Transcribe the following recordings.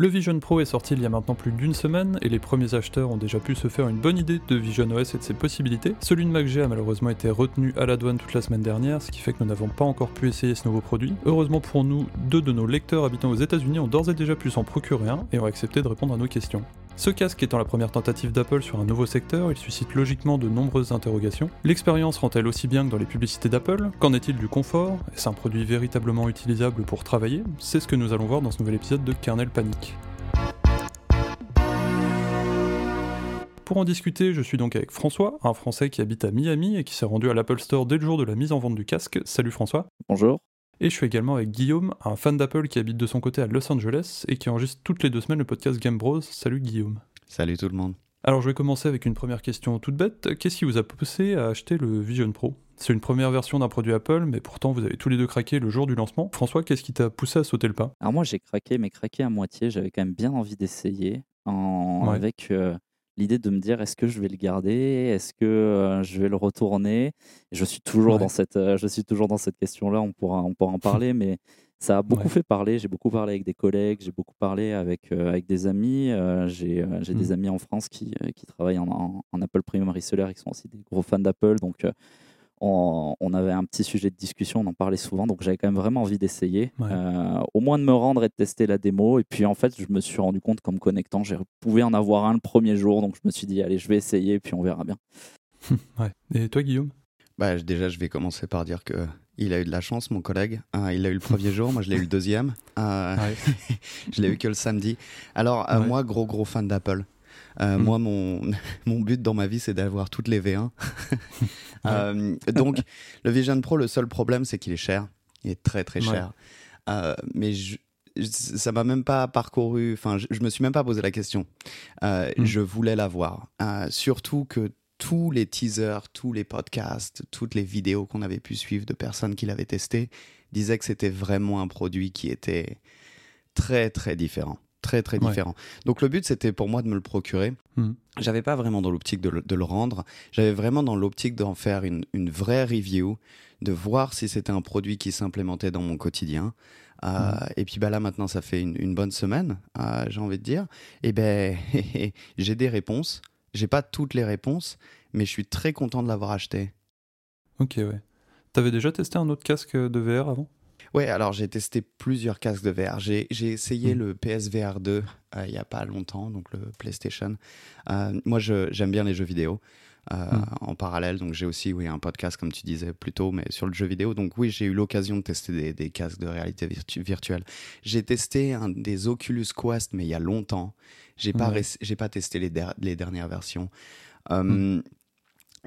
Le Vision Pro est sorti il y a maintenant plus d'une semaine et les premiers acheteurs ont déjà pu se faire une bonne idée de Vision OS et de ses possibilités. Celui de MacG a malheureusement été retenu à la douane toute la semaine dernière, ce qui fait que nous n'avons pas encore pu essayer ce nouveau produit. Heureusement pour nous, deux de nos lecteurs habitant aux États-Unis ont d'ores et déjà pu s'en procurer un et ont accepté de répondre à nos questions. Ce casque étant la première tentative d'Apple sur un nouveau secteur, il suscite logiquement de nombreuses interrogations. L'expérience rend-elle aussi bien que dans les publicités d'Apple? Qu'en est-il du confort? Est-ce un produit véritablement utilisable pour travailler? C'est ce que nous allons voir dans ce nouvel épisode de Kernel Panic. Pour en discuter, je suis donc avec François, un Français qui habite à Miami et qui s'est rendu à l'Apple Store dès le jour de la mise en vente du casque. Salut François. Bonjour. Et je suis également avec Guillaume, un fan d'Apple qui habite de son côté à Los Angeles et qui enregistre toutes les deux semaines le podcast Game Bros. Salut Guillaume. Salut tout le monde. Alors je vais commencer avec une première question toute bête. Qu'est-ce qui vous a poussé à acheter le Vision Pro? C'est une première version d'un produit Apple, mais pourtant vous avez tous les deux craqué le jour du lancement. François, qu'est-ce qui t'a poussé à sauter le pas? Alors moi j'ai craqué, mais craqué à moitié. J'avais quand même bien envie d'essayer en... avec euh, l'idée de me dire est-ce que je vais le garder, est-ce que euh, je vais le retourner? Je suis toujours dans cette, euh, je suis toujours dans cette question-là. On pourra, on pourra en parler, mais ça a beaucoup fait parler. J'ai beaucoup parlé avec des collègues, j'ai beaucoup parlé avec, euh, avec des amis. j'ai j'ai des mmh. amis en France qui, qui travaillent en, en, Apple Premium Reseller et qui sont aussi des gros fans d'Apple. Donc on, avait un petit sujet de discussion, on en parlait souvent, donc j'avais quand même vraiment envie d'essayer, euh, au moins de me rendre et de tester la démo. Et puis en fait, je me suis rendu compte qu'en me connectant, je pouvais en avoir un le premier jour, donc je me suis dit, allez, je vais essayer, et puis on verra bien. ouais. Et toi, Guillaume? Bah, Déjà, je vais commencer par dire que il a eu de la chance, mon collègue. Il l'a eu le premier jour, moi je l'ai eu le deuxième. Euh, je l'ai eu que le samedi. Alors, euh, moi, gros, gros fan d'Apple. Euh, mm. Moi, mon, mon but dans ma vie, c'est d'avoir toutes les V1. Euh, donc, le Vision Pro, le seul problème, c'est qu'il est cher. Il est très, très cher. Euh, mais je, ça m'a même pas parcouru, enfin, je, je, me suis même pas posé la question. Mm. Je voulais l'avoir. surtout que tous les teasers, tous les podcasts, toutes les vidéos qu'on avait pu suivre de personnes qui l'avaient testé disaient que c'était vraiment un produit qui était très, très différent très très différent. Donc le but c'était pour moi de me le procurer. Hmm. J'avais pas vraiment dans l'optique de, le rendre, j'avais vraiment dans l'optique d'en faire une, une, vraie review, de voir si c'était un produit qui s'implémentait dans mon quotidien. Euh, hmm. Et puis bah là maintenant ça fait une, bonne semaine, euh, j'ai envie de dire. Et ben j'ai des réponses. J'ai pas toutes les réponses, mais je suis très content de l'avoir acheté. Ok ouais. T'avais déjà testé un autre casque de VR avant? Ouais, alors j'ai testé plusieurs casques de VR. J'ai essayé hmm. le PSVR 2 euh, il n'y a pas longtemps, donc le PlayStation. Euh, moi, j'aime bien les jeux vidéo. Euh, hmm. en parallèle. Donc j'ai aussi oui, un podcast, comme tu disais plus tôt, mais sur le jeu vidéo. Donc oui, j'ai eu l'occasion de tester des, casques de réalité virtuelle. J'ai testé un, des Oculus Quest, mais il y a longtemps. J'ai pas, j'ai pas testé les, les dernières versions. Hmm.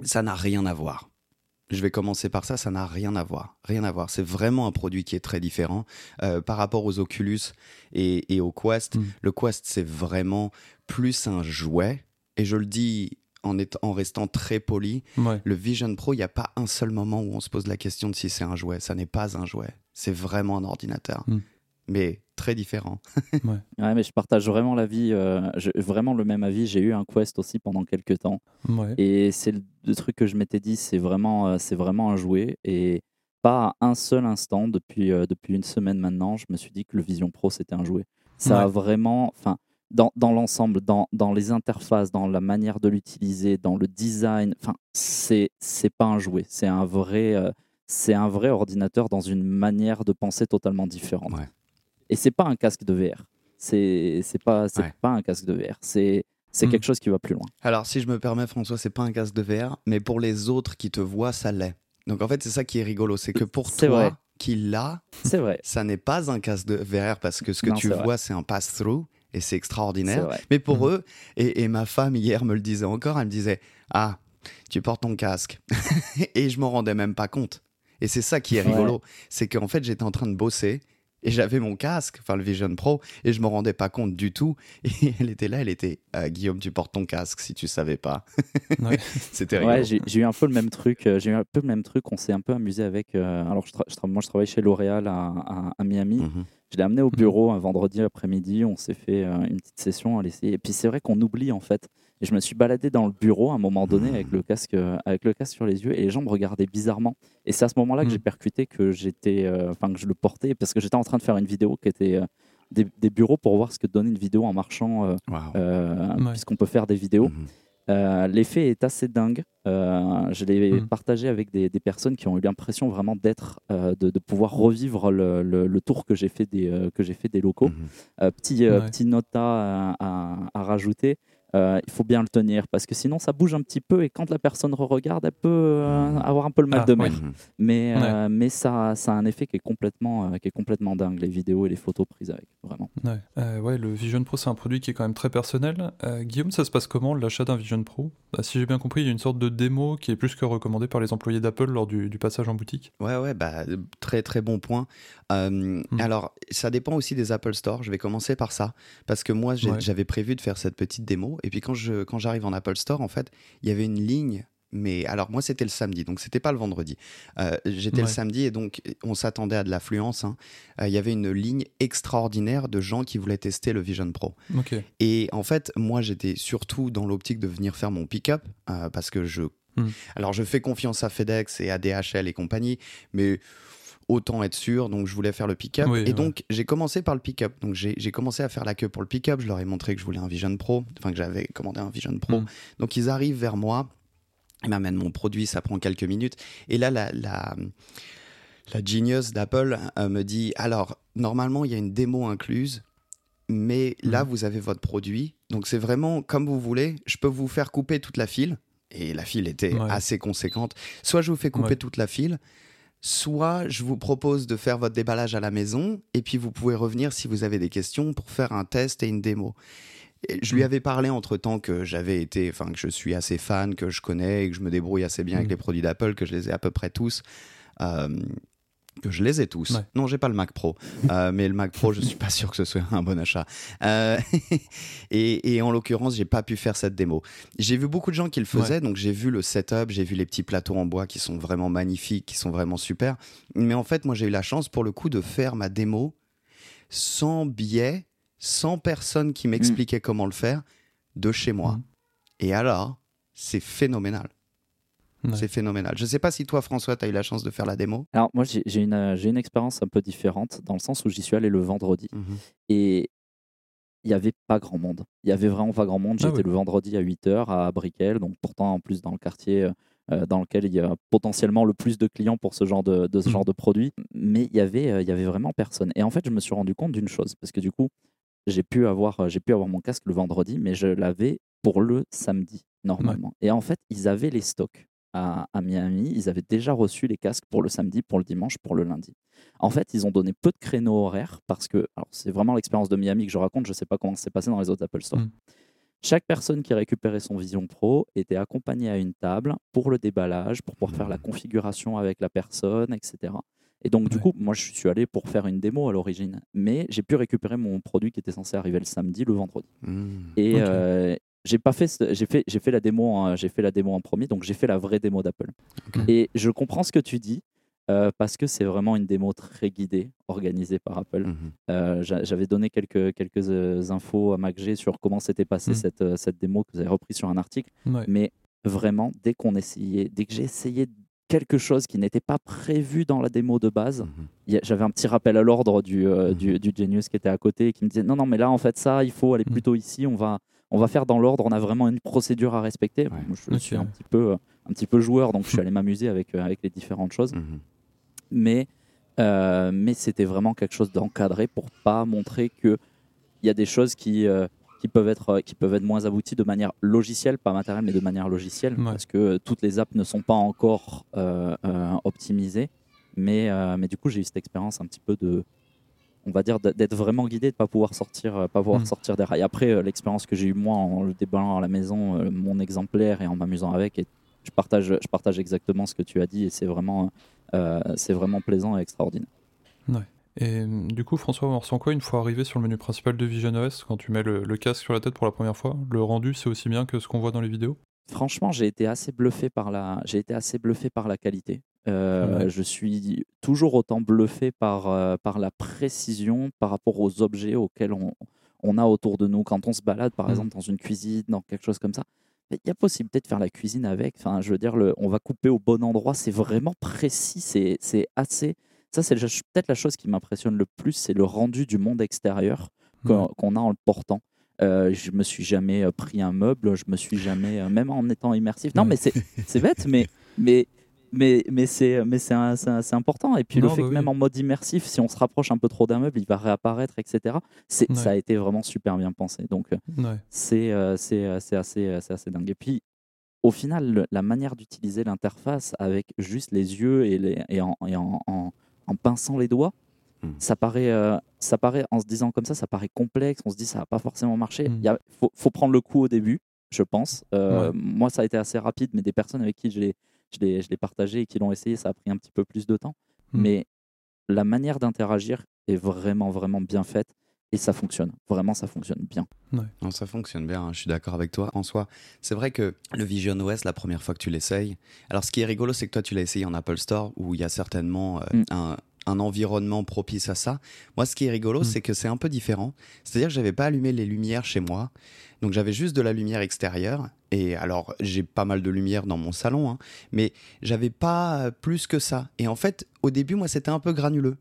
Ça n'a rien à voir. Je vais commencer par ça, ça n'a rien à voir. Rien à voir. C'est vraiment un produit qui est très différent euh, par rapport aux Oculus et, et au Quest. Mm. Le Quest, c'est vraiment plus un jouet. Et je le dis en, en restant très poli. Le Vision Pro, il n'y a pas un seul moment où on se pose la question de si c'est un jouet. Ça n'est pas un jouet. C'est vraiment un ordinateur. Mm mais très différent. ouais. mais je partage vraiment l'avis, euh, vraiment le même avis. J'ai eu un Quest aussi pendant quelques temps. Et c'est le, truc que je m'étais dit, c'est vraiment, euh, c'est vraiment un jouet. Et pas à un seul instant, depuis, euh, depuis une semaine maintenant, je me suis dit que le Vision Pro, c'était un jouet. Ça a vraiment, enfin, dans, dans l'ensemble, dans, dans, les interfaces, dans la manière de l'utiliser, dans le design, enfin, c'est, c'est pas un jouet. C'est un vrai, c'est un vrai ordinateur dans une manière de penser totalement différente. Et c'est pas un casque de VR. C'est pas c'est pas un casque de VR. C'est c'est hmm. quelque chose qui va plus loin. Alors si je me permets François, c'est pas un casque de VR, mais pour les autres qui te voient, ça l'est. Donc en fait, c'est ça qui est rigolo, c'est que pour toi qui l'a, c'est vrai. Ça n'est pas un casque de VR parce que ce que tu vois, c'est un pass-through et c'est extraordinaire. Mais pour hmm. eux, et, et, ma femme hier me le disait encore, elle me disait Ah, tu portes ton casque. et je m'en rendais même pas compte. Et c'est ça qui est rigolo. C'est qu'en fait, j'étais en train de bosser et j'avais mon casque, enfin le Vision Pro, et je me rendais pas compte du tout. Et elle était là, elle était euh, Guillaume, tu portes ton casque si tu savais pas. C'était rigolo. Ouais, j'ai eu un peu le même truc. Euh, j'ai eu un peu le même truc. On s'est un peu amusé avec. Euh, alors, je, moi, je travaille chez L'Oréal à, à, Miami. Mhm. Je l'ai amené au bureau un vendredi après-midi. On s'est fait une petite session à l'essayer. Et puis, c'est vrai qu'on oublie en fait. Et je me suis baladé dans le bureau à un moment donné avec le casque, euh, avec le casque sur les yeux et les gens me regardaient bizarrement. Et c'est à ce moment-là que j'ai percuté que j'étais, euh, enfin que je le portais parce que j'étais en train de faire une vidéo qui était euh, des, bureaux pour voir ce que donne une vidéo en marchant, puisqu'on peut faire des vidéos. Euh, l'effet est assez dingue. Euh, je l'ai hmm. partagé avec des, personnes qui ont eu l'impression vraiment d'être, euh, de, pouvoir revivre le, tour que j'ai fait des que j'ai fait des locaux. Mhm. petit petit nota à, rajouter. Euh, il faut bien le tenir parce que sinon ça bouge un petit peu et quand la personne re-regarde, elle peut euh, avoir un peu le mal ah, de mer. Mais, euh, mais ça, ça a un effet qui est, complètement, qui est complètement dingue, les vidéos et les photos prises avec, vraiment. Ouais, le Vision Pro, c'est un produit qui est quand même très personnel. Guillaume, ça se passe comment l'achat d'un Vision Pro? Bah, Si j'ai bien compris, il y a une sorte de démo qui est plus que recommandée par les employés d'Apple lors du, du, passage en boutique. Ouais, ouais, bah, très très bon point. Hmm. Alors, ça dépend aussi des Apple Store. Je vais commencer par ça parce que moi, j'avais prévu de faire cette petite démo et puis quand je quand j'arrive en Apple Store, en fait, il y avait une ligne. Mais alors moi c'était le samedi, donc c'était pas le vendredi. Euh, j'étais le samedi et donc on s'attendait à de l'affluence. Hein. Euh, il y avait une ligne extraordinaire de gens qui voulaient tester le Vision Pro. Et en fait moi j'étais surtout dans l'optique de venir faire mon pick-up euh, parce que je hmm. alors je fais confiance à FedEx et à DHL et compagnie, mais autant être sûr. Donc, je voulais faire le pick-up. et donc, j'ai commencé par le pick-up. Donc, j'ai commencé à faire la queue pour le pick-up. Je leur ai montré que je voulais un Vision Pro, enfin, que j'avais commandé un Vision Pro. Mm. Donc, ils arrivent vers moi. Ils m'amènent mon produit. Ça prend quelques minutes. Et là, la, la, la genius d'Apple euh, me dit alors, normalement, il y a une démo incluse. Mais là, mm. vous avez votre produit. Donc, c'est vraiment comme vous voulez. Je peux vous faire couper toute la file et la file était assez conséquente. Soit je vous fais couper toute la file, soit je vous propose de faire votre déballage à la maison et puis vous pouvez revenir si vous avez des questions pour faire un test et une démo. je lui mm. avais parlé entre temps que j'avais été, enfin que je suis assez fan, que je connais et que je me débrouille assez bien avec mm. les produits d'Apple, que je les ai à peu près tous. Euh, que je les ai tous. Non, j'ai pas le Mac Pro, euh, mais le Mac Pro, je suis pas sûr que ce soit un bon achat. Euh, et, en l'occurrence, j'ai pas pu faire cette démo. J'ai vu beaucoup de gens qui le faisaient, donc j'ai vu le setup, j'ai vu les petits plateaux en bois qui sont vraiment magnifiques, qui sont vraiment super. Mais en fait, moi, j'ai eu la chance pour le coup de faire ma démo sans biais, sans personne qui m'expliquait mm. comment le faire, de chez moi. Mm. Et alors, c'est phénoménal. C'est phénoménal. Je ne sais pas si toi, François, tu as eu la chance de faire la démo. Alors, moi, j'ai une, une expérience un peu différente dans le sens où j'y suis allé le vendredi. Mhm. Et il n'y avait pas grand monde. Il y avait vraiment pas grand monde. Ah J'étais le vendredi à 8h à Brickell, donc pourtant en plus dans le quartier euh, euh, dans lequel il y a potentiellement le plus de clients pour ce genre de, ce mhm. genre de produit. Mais il y, avait, euh, il y avait vraiment personne. Et en fait, je me suis rendu compte d'une chose, parce que du coup, j'ai pu, avoir, j'ai pu avoir mon casque le vendredi, mais je l'avais pour le samedi, normalement. Et en fait, ils avaient les stocks à, Miami, ils avaient déjà reçu les casques pour le samedi, pour le dimanche, pour le lundi. En fait, ils ont donné peu de créneaux horaires parce que, alors c'est vraiment l'expérience de Miami que je raconte, je ne sais pas comment c'est passé dans les autres Apple Store. Mm. Chaque personne qui récupérait son Vision Pro était accompagnée à une table pour le déballage, pour pouvoir faire la configuration avec la personne, etc. Et donc, du coup, moi, je suis allé pour faire une démo à l'origine. Mais j'ai pu récupérer mon produit qui était censé arriver le samedi, le vendredi. Mm. Et, euh, j'ai pas fait j'ai fait j'ai fait la démo en, j'ai fait la démo en premier donc j'ai fait la vraie démo d'Apple et je comprends ce que tu dis euh, parce que c'est vraiment une démo très guidée organisée par Apple mhm. euh, j'avais donné quelques quelques euh, infos à MacG sur comment s'était passée mhm. cette cette démo que vous avez repris sur un article mais vraiment dès qu'on essayait dès que j'ai essayé quelque chose qui n'était pas prévu dans la démo de base. Mhm. J'avais un petit rappel à l'ordre du, du, du, Genius qui était à côté qui me disait non, non, mais là, en fait, ça, il faut aller plutôt ici, on va, on va faire dans l'ordre, on a vraiment une procédure à respecter. je suis un petit, peu, un petit peu joueur, donc je suis allé m'amuser avec, euh, avec les différentes choses. Mhm. Mais, euh, mais c'était vraiment quelque chose d'encadré pour pas montrer qu'il y a des choses qui, euh, qui, peuvent être, qui peuvent être moins abouties de manière logicielle, pas matérielle, mais de manière logicielle, parce que toutes les apps ne sont pas encore optimisées. Mais, mais du coup, j'ai eu cette expérience un petit peu de, on va dire d'être vraiment guidé, de pas pouvoir sortir, euh, pas pouvoir mm. sortir des rails. Après, euh, l'expérience que j'ai eue moi en le déballant à la maison, euh, mon exemplaire et en m'amusant avec, et je partage, je partage exactement ce que tu as dit et c'est vraiment, c'est vraiment plaisant et extraordinaire. Ouais. Et du coup, François, on ressent quoi une fois arrivé sur le menu principal de Vision OS quand tu mets le, le casque sur la tête pour la première fois? Le rendu, c'est aussi bien que ce qu'on voit dans les vidéos? Franchement, j'ai été assez bluffé par la, j'ai été assez bluffé par la qualité. Euh, je suis toujours autant bluffé par, euh, par la précision par rapport aux objets auxquels on, on a autour de nous. Quand on se balade, par mmh. exemple, dans une cuisine, dans quelque chose comme ça, il y a possibilité de faire la cuisine avec. Enfin, je veux dire, le, on va couper au bon endroit. C'est vraiment précis. C'est assez, ça c'est peut-être la chose qui m'impressionne le plus, c'est le rendu du monde extérieur qu'on a en le portant. Euh, je me suis jamais euh, pris un meuble, je me suis jamais, même en étant immersif. Non, mais c'est bête, mais mais mais mais c'est mais c'est important. Et puis le fait bah que même en mode immersif, si on se rapproche un peu trop d'un meuble, il va réapparaître, etc. C'est ça a été vraiment super bien pensé. Donc c'est c'est assez c'est assez dingue. Et puis au final, la manière d'utiliser l'interface avec juste les yeux et, les, et, en, et en, en pinçant les doigts, Hmm. Ça paraît, euh, ça paraît, en se disant comme ça, ça paraît complexe. On se dit ça va pas forcément marcher. Hmm. Il faut, prendre le coup au début, je pense. Euh, moi, ça a été assez rapide, mais des personnes avec qui je l'ai, je l'ai, partagé et qui l'ont essayé, ça a pris un petit peu plus de temps. Hmm. Mais la manière d'interagir est vraiment, vraiment bien faite. Et ça fonctionne, vraiment ça fonctionne bien. Non, ça fonctionne bien, hein. je suis d'accord avec toi. En soi, c'est vrai que le Vision OS, la première fois que tu l'essayes, alors ce qui est rigolo, c'est que toi tu l'as essayé en Apple Store, où il y a certainement euh, un, un environnement propice à ça. Moi, ce qui est rigolo, hmm. c'est que c'est un peu différent. C'est-à-dire que j'avais pas allumé les lumières chez moi, donc j'avais juste de la lumière extérieure. Et alors, j'ai pas mal de lumière dans mon salon, hein, mais j'avais pas plus que ça. Et en fait, au début, moi, c'était un peu granuleux.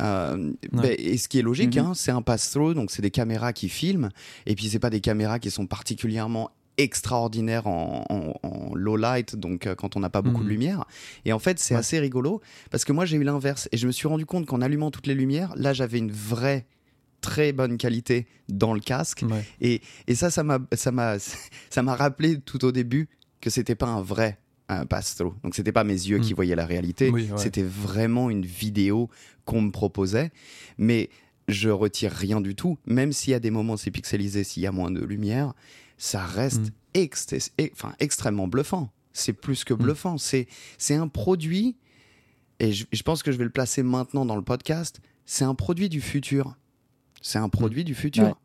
Euh, ben, et ce qui est logique, mhm. hein, c'est un pass-through, donc c'est des caméras qui filment, et puis c'est pas des caméras qui sont particulièrement extraordinaire en, low light, donc euh, quand on n'a pas beaucoup de mhm. lumière. Et en fait, c'est assez rigolo parce que moi, j'ai eu l'inverse et je me suis rendu compte qu'en allumant toutes les lumières, là, j'avais une vraie très bonne qualité dans le casque. Et, et, ça, ça m'a, ça m'a, ça m'a rappelé tout au début que c'était pas un vrai un pass-through. Donc c'était pas mes yeux qui mhm. voyaient la réalité, c'était vraiment une vidéo qu'on me proposait. Mais je retire rien du tout, même s'il y a des moments c'est pixelisé, s'il y a moins de lumière ça reste mm. enfin, extrêmement bluffant. C'est plus que mm. bluffant. C'est, c'est un produit, et je, pense que je vais le placer maintenant dans le podcast, c'est un produit du futur. C'est un produit mm. du futur.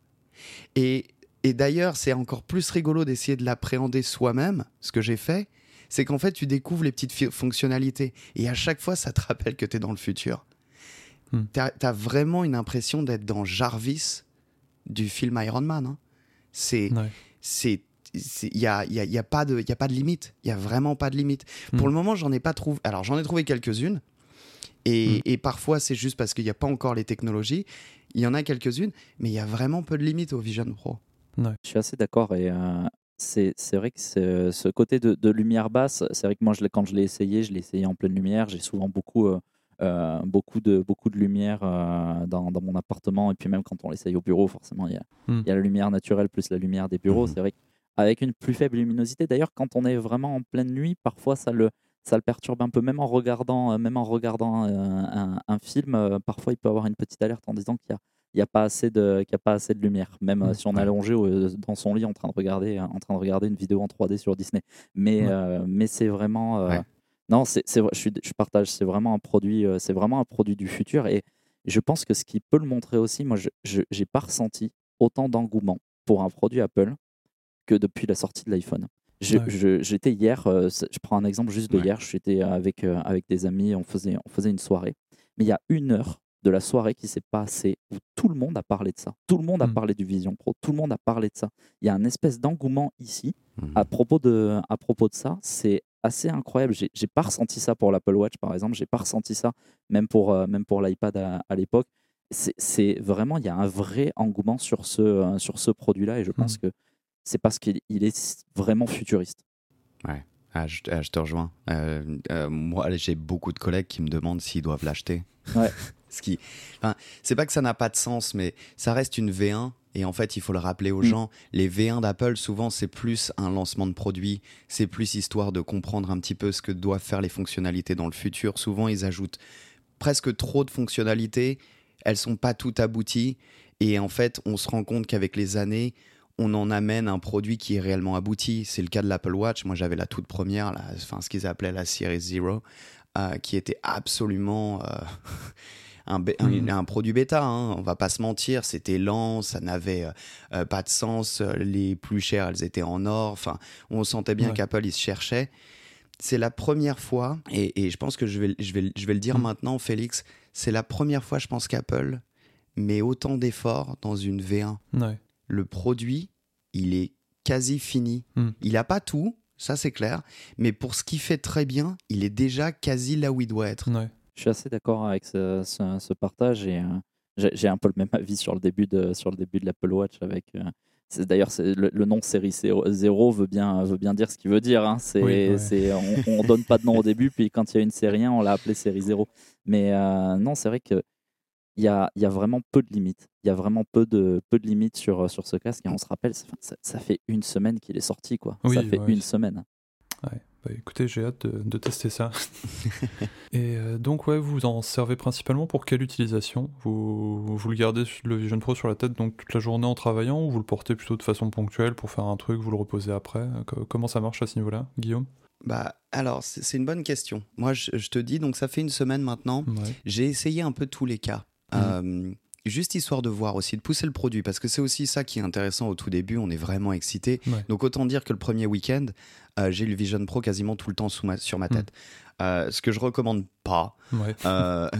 Et, et d'ailleurs, c'est encore plus rigolo d'essayer de l'appréhender soi-même, ce que j'ai fait, c'est qu'en fait, tu découvres les petites fonctionnalités. Et à chaque fois, ça te rappelle que tu es dans le futur. Tu as, vraiment une impression d'être dans Jarvis du film Iron Man. Hein. C'est c'est il n'y a, y a, y a, pas de, y a pas de limite. Il n'y a vraiment pas de limite. Pour hmm. le moment, j'en ai pas trouvé. Alors, j'en ai trouvé quelques-unes. Et, hmm. et parfois, c'est juste parce qu'il n'y a pas encore les technologies. Il y en a quelques-unes, mais il y a vraiment peu de limites au Vision Pro. Je suis assez d'accord. Et euh, c'est vrai que ce côté de, de lumière basse, c'est vrai que moi, je, quand je l'ai essayé, je l'ai essayé en pleine lumière. J'ai souvent beaucoup. Euh, euh, beaucoup, de, beaucoup de lumière euh, dans, dans, mon appartement. Et puis même quand on l'essaye au bureau, forcément, il y, a, hmm. il y a la lumière naturelle plus la lumière des bureaux. Hmm. C'est vrai qu'avec une plus faible luminosité, d'ailleurs, quand on est vraiment en pleine nuit, parfois ça le, ça le perturbe un peu. Même en regardant, euh, même en regardant un, un, film, parfois il peut avoir une petite alerte en disant qu'il y a il n'y a pas assez de a pas assez de lumière même hmm. si on est allongé dans son lit en train de regarder en train de regarder une vidéo en 3D sur Disney mais mais c'est vraiment non, c'est, je, je partage. C'est vraiment un produit. Euh, c'est vraiment un produit du futur. Et je pense que ce qui peut le montrer aussi, moi, je n'ai pas ressenti autant d'engouement pour un produit Apple que depuis la sortie de l'iPhone. J'étais hier, euh, je prends un exemple juste de hier, j'étais avec, euh, avec des amis, on faisait, on faisait une soirée. Mais il y a une heure de la soirée qui s'est passée où tout le monde a parlé de ça. Tout le monde a mmh. parlé du Vision Pro, tout le monde a parlé de ça. Il y a un espèce d'engouement ici mmh. à, propos de, à propos de ça. C'est assez incroyable. J'ai pas ressenti ça pour l'Apple Watch, par exemple. J'ai pas ressenti ça même pour, euh, même pour l'iPad à, l'époque. C'est vraiment, il y a un vrai engouement sur ce, euh, sur ce produit-là et je pense mmh. que c'est parce qu'il est vraiment futuriste. Ouais. Ah, je, ah, te rejoins. Euh, moi, j'ai beaucoup de collègues qui me demandent s'ils doivent l'acheter. Ouais. Ce qui, enfin, c'est pas que ça n'a pas de sens, mais ça reste une V1 et en fait, il faut le rappeler aux mm. gens, les V1 d'Apple, souvent, c'est plus un lancement de produit, c'est plus histoire de comprendre un petit peu ce que doivent faire les fonctionnalités dans le futur. Souvent, ils ajoutent presque trop de fonctionnalités, elles sont pas toutes abouties, et en fait, on se rend compte qu'avec les années, on en amène un produit qui est réellement abouti. C'est le cas de l'Apple Watch. Moi, j'avais la toute première, enfin, ce qu'ils appelaient la Series Zero, euh, qui était absolument... Euh, Mm. un, produit bêta, hein, on va pas se mentir, c'était lent, ça n'avait euh, euh, pas de sens, les plus chères, elles étaient en or, enfin, on sentait bien qu'Apple, il se cherchait. C'est la première fois, et, je pense que je vais, je vais, je vais le dire mm. maintenant, Félix, c'est la première fois, je pense, qu'Apple met autant d'efforts dans une V1. Le produit, il est quasi fini. Mm. Il n'a pas tout, ça c'est clair, mais pour ce qu'il fait très bien, il est déjà quasi là où il doit être. Je suis assez d'accord avec ce, partage et j'ai un peu le même avis sur le début de, sur le début de l'Apple Watch avec. D'ailleurs, le, le, nom série 0 veut bien, veut bien dire ce qu'il veut dire. Hein. C'est, on ne donne pas de nom au début, puis quand il y a une série 1, on l'a appelé série 0. Mais non, c'est vrai que il y a, y a, vraiment peu de limites. Il y a vraiment peu de, peu de limites sur, sur ce casque. Et on se rappelle, ça, ça fait une semaine qu'il est sorti. Quoi. ça fait une semaine. Ouais. Bah, écoutez, j'ai hâte de, tester ça. et euh, donc, ouais, vous en servez principalement pour quelle utilisation? Vous, vous le gardez le Vision Pro sur la tête donc toute la journée en travaillant ou vous le portez plutôt de façon ponctuelle pour faire un truc, vous le reposez après? Comment ça marche à ce niveau-là, Guillaume? Bah, alors, c'est une bonne question. Moi, je, te dis, donc ça fait une semaine maintenant. J'ai essayé un peu tous les cas. Mmh. Euh, juste histoire de voir aussi, de pousser le produit, parce que c'est aussi ça qui est intéressant au tout début, on est vraiment excité. Donc autant dire que le premier week-end, euh, j'ai le Vision Pro quasiment tout le temps sous ma, sur ma mmh. tête. Euh, ce que je recommande pas,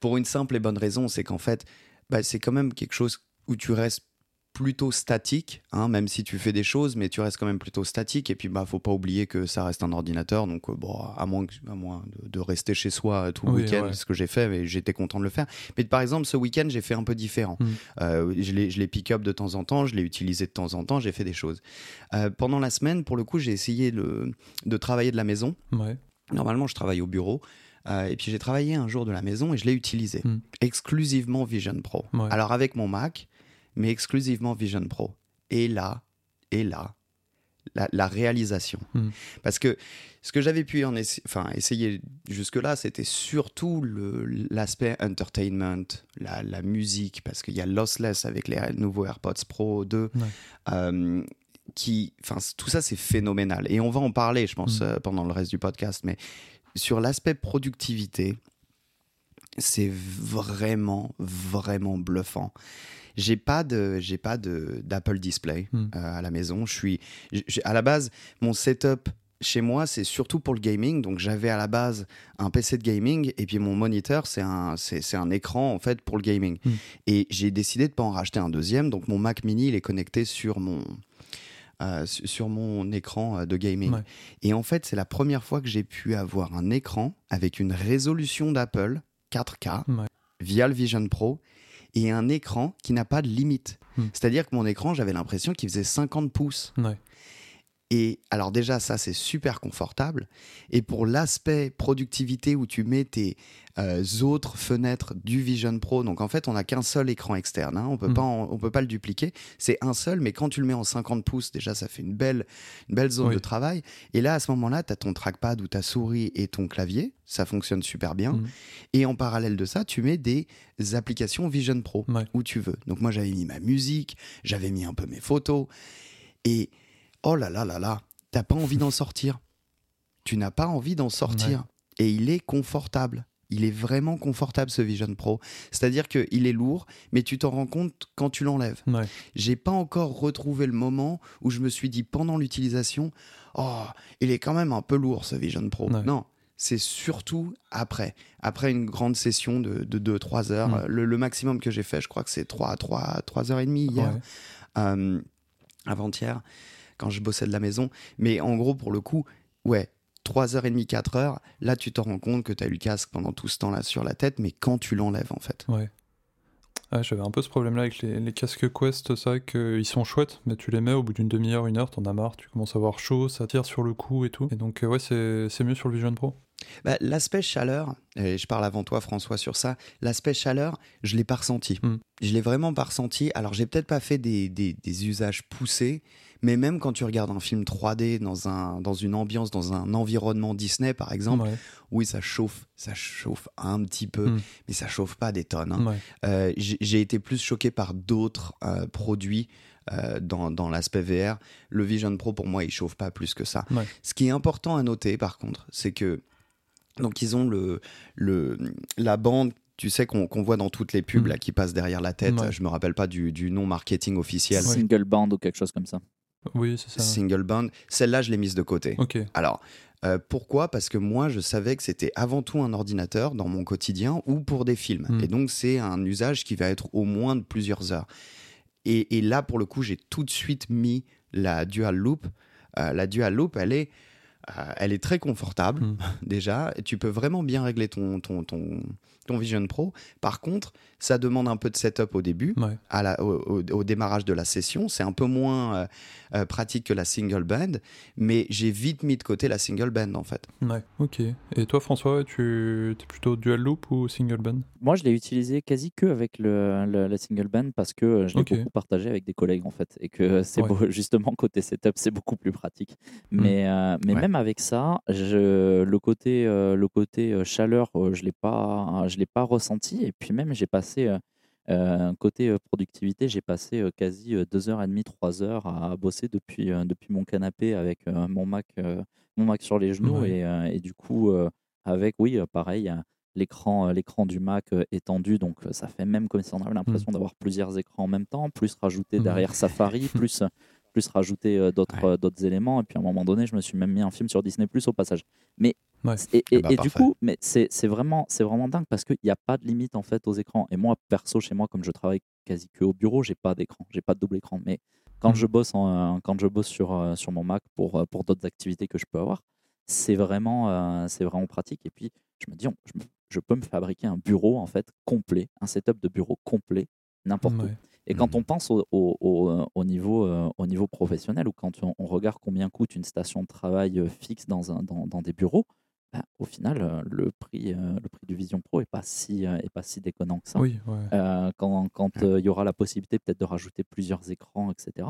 pour une simple et bonne raison, c'est qu'en fait, bah, c'est quand même quelque chose où tu restes plutôt statique, hein, même si tu fais des choses, mais tu restes quand même plutôt statique. Et puis, bah, faut pas oublier que ça reste un ordinateur, donc euh, bon, à moins, à moins de, rester chez soi tout le week-end, ce que j'ai fait, mais j'étais content de le faire. Mais par exemple, ce week-end, j'ai fait un peu différent. Mm. Euh, je l'ai pick-up de temps en temps, je l'ai utilisé de temps en temps, j'ai fait des choses. Euh, pendant la semaine, pour le coup, j'ai essayé de travailler de la maison. Normalement, je travaille au bureau. et puis j'ai travaillé un jour de la maison et je l'ai utilisé mm. exclusivement Vision Pro. Alors avec mon Mac, mais exclusivement Vision Pro. Et là, et là, la, réalisation. Hmm. Parce que ce que j'avais pu en enfin, essayer jusque-là, c'était surtout l'aspect entertainment, la, musique, parce qu'il y a Lossless avec les nouveaux AirPods Pro 2. Euh, qui, enfin, tout ça, c'est phénoménal. Et on va en parler, je pense, hmm. euh, pendant le reste du podcast. Mais sur l'aspect productivité, c'est vraiment, vraiment bluffant. J'ai pas de, j'ai pas de d'Apple Display hmm. euh, à la maison. Je suis, à la base, mon setup chez moi, c'est surtout pour le gaming. Donc, j'avais à la base un PC de gaming et puis mon moniteur, c'est un, c'est, un écran en fait pour le gaming. Hmm. Et j'ai décidé de pas en racheter un deuxième. Donc, mon Mac Mini, il est connecté sur mon, euh, sur mon écran euh, de gaming. Et en fait, c'est la première fois que j'ai pu avoir un écran avec une résolution d'Apple 4K via le Vision Pro et un écran qui n'a pas de limite. Hmm. C'est-à-dire que mon écran, j'avais l'impression qu'il faisait 50 pouces. Et alors déjà, ça, c'est super confortable. Et pour l'aspect productivité où tu mets tes euh, autres fenêtres du Vision Pro, donc en fait, on n'a qu'un seul écran externe, hein. on pas on peut pas le dupliquer. C'est un seul, mais quand tu le mets en 50 pouces, déjà, ça fait une belle, une belle zone de travail. Et là, à ce moment-là, tu as ton trackpad ou ta souris et ton clavier. Ça fonctionne super bien. Hmm. Et en parallèle de ça, tu mets des applications Vision Pro où tu veux. Donc moi, j'avais mis ma musique, j'avais mis un peu mes photos. Et oh là là là là, t'as pas envie d'en sortir. Tu n'as pas envie d'en sortir. Et il est confortable. Il est vraiment confortable ce Vision Pro. C'est-à-dire qu'il est lourd, mais tu t'en rends compte quand tu l'enlèves. J'ai pas encore retrouvé le moment où je me suis dit pendant l'utilisation, oh, il est quand même un peu lourd ce Vision Pro. Non, c'est surtout après. Après une grande session de 2-3 heures. Le, maximum que j'ai fait, je crois que c'est 3, 3, 3 heures et demie hier, euh, avant-hier quand je bossais de la maison. Mais en gros, pour le coup, ouais, 3h30, 4h, là tu te rends compte que tu as eu le casque pendant tout ce temps-là sur la tête, mais quand tu l'enlèves en fait. Ouais. Ah, J'avais un peu ce problème-là avec les, casques Quest, vrai qu'ils sont chouettes, mais tu les mets au bout d'une demi-heure, une heure, t'en as marre, tu commences à avoir chaud, ça tire sur le cou et tout. Et donc, euh, ouais, c'est mieux sur le Vision Pro. Bah, l'aspect chaleur, et je parle avant toi François sur ça, l'aspect chaleur, je l'ai pas ressenti. Hmm. Je l'ai vraiment pas ressenti. Alors j'ai peut-être pas fait des, des, des, usages poussés, mais même quand tu regardes un film 3D dans, un, dans une ambiance, dans un environnement Disney, par exemple, oui, ça chauffe, ça chauffe un petit peu, hmm. mais ça chauffe pas des tonnes. Hein. Euh, j'ai été plus choqué par d'autres euh, produits. Euh, dans, dans l'aspect VR, le Vision Pro pour moi il chauffe pas plus que ça. Ce qui est important à noter par contre, c'est que donc ils ont le, le la bande tu sais qu'on voit dans toutes les pubs là, qui passent derrière la tête. Je me rappelle pas du, du nom marketing officiel. Single band ou quelque chose comme ça. Oui, c'est ça. Single band. Celle-là, je l'ai mise de côté. Ok. Alors, euh, pourquoi? Parce que moi, je savais que c'était avant tout un ordinateur dans mon quotidien ou pour des films. Hmm. Et donc, c'est un usage qui va être au moins de plusieurs heures. Et, là, pour le coup, j'ai tout de suite mis la Dual Loop. Euh, la Dual Loop, elle est elle est très confortable hmm. déjà. Et tu peux vraiment bien régler ton, ton, ton, ton Vision Pro. Par contre, ça demande un peu de setup au début, à la, au, démarrage de la session. C'est un peu moins euh, euh, pratique que la single band, mais j'ai vite mis de côté la single band en fait. Ouais, ok. Et toi, François, tu es plutôt dual loop ou single band? Moi, je l'ai utilisé quasi que avec le, la single band parce que je l'ai beaucoup partagé avec des collègues en fait, et que c'est justement côté setup, c'est beaucoup plus pratique. Hmm. Mais, euh, mais même avec ça, je, le côté, le côté chaleur, je l'ai pas, je l'ai pas ressenti. Et puis même, j'ai passé côté productivité, j'ai passé quasi deux heures et demie, trois heures à bosser depuis, depuis mon canapé avec mon Mac, mon Mac sur les genoux et, et, du coup avec, oui, pareil, l'écran, l'écran du Mac étendu, donc ça fait même comme si on avait mmh. l'impression d'avoir plusieurs écrans en même temps, plus rajouter derrière Safari, plus plus rajouter d'autres d'autres éléments. Et puis à un moment donné, je me suis même mis un film sur Disney Plus au passage. Mais et, et, ah bah, du coup, mais c'est vraiment c'est vraiment dingue parce qu'il n'y a pas de limite en fait aux écrans. Et moi, perso, chez moi, comme je travaille quasi que au bureau, j'ai pas d'écran, j'ai pas de double écran. Mais quand mmh. je bosse en, quand je bosse sur sur mon Mac pour pour d'autres activités que je peux avoir, c'est vraiment c'est vraiment pratique. Et puis je me dis, je, je, peux me fabriquer un bureau en fait complet, un setup de bureau complet n'importe où. Et quand mmh. on pense au, au, au, niveau, euh, au niveau professionnel ou quand on, regarde combien coûte une station de travail euh, fixe dans, un, dans, dans des bureaux, bah, au final, euh, le prix, le prix du Vision Pro n'est pas, si, est pas si déconnant que ça. Oui, quand quand il y aura la possibilité peut-être de rajouter plusieurs écrans, etc.,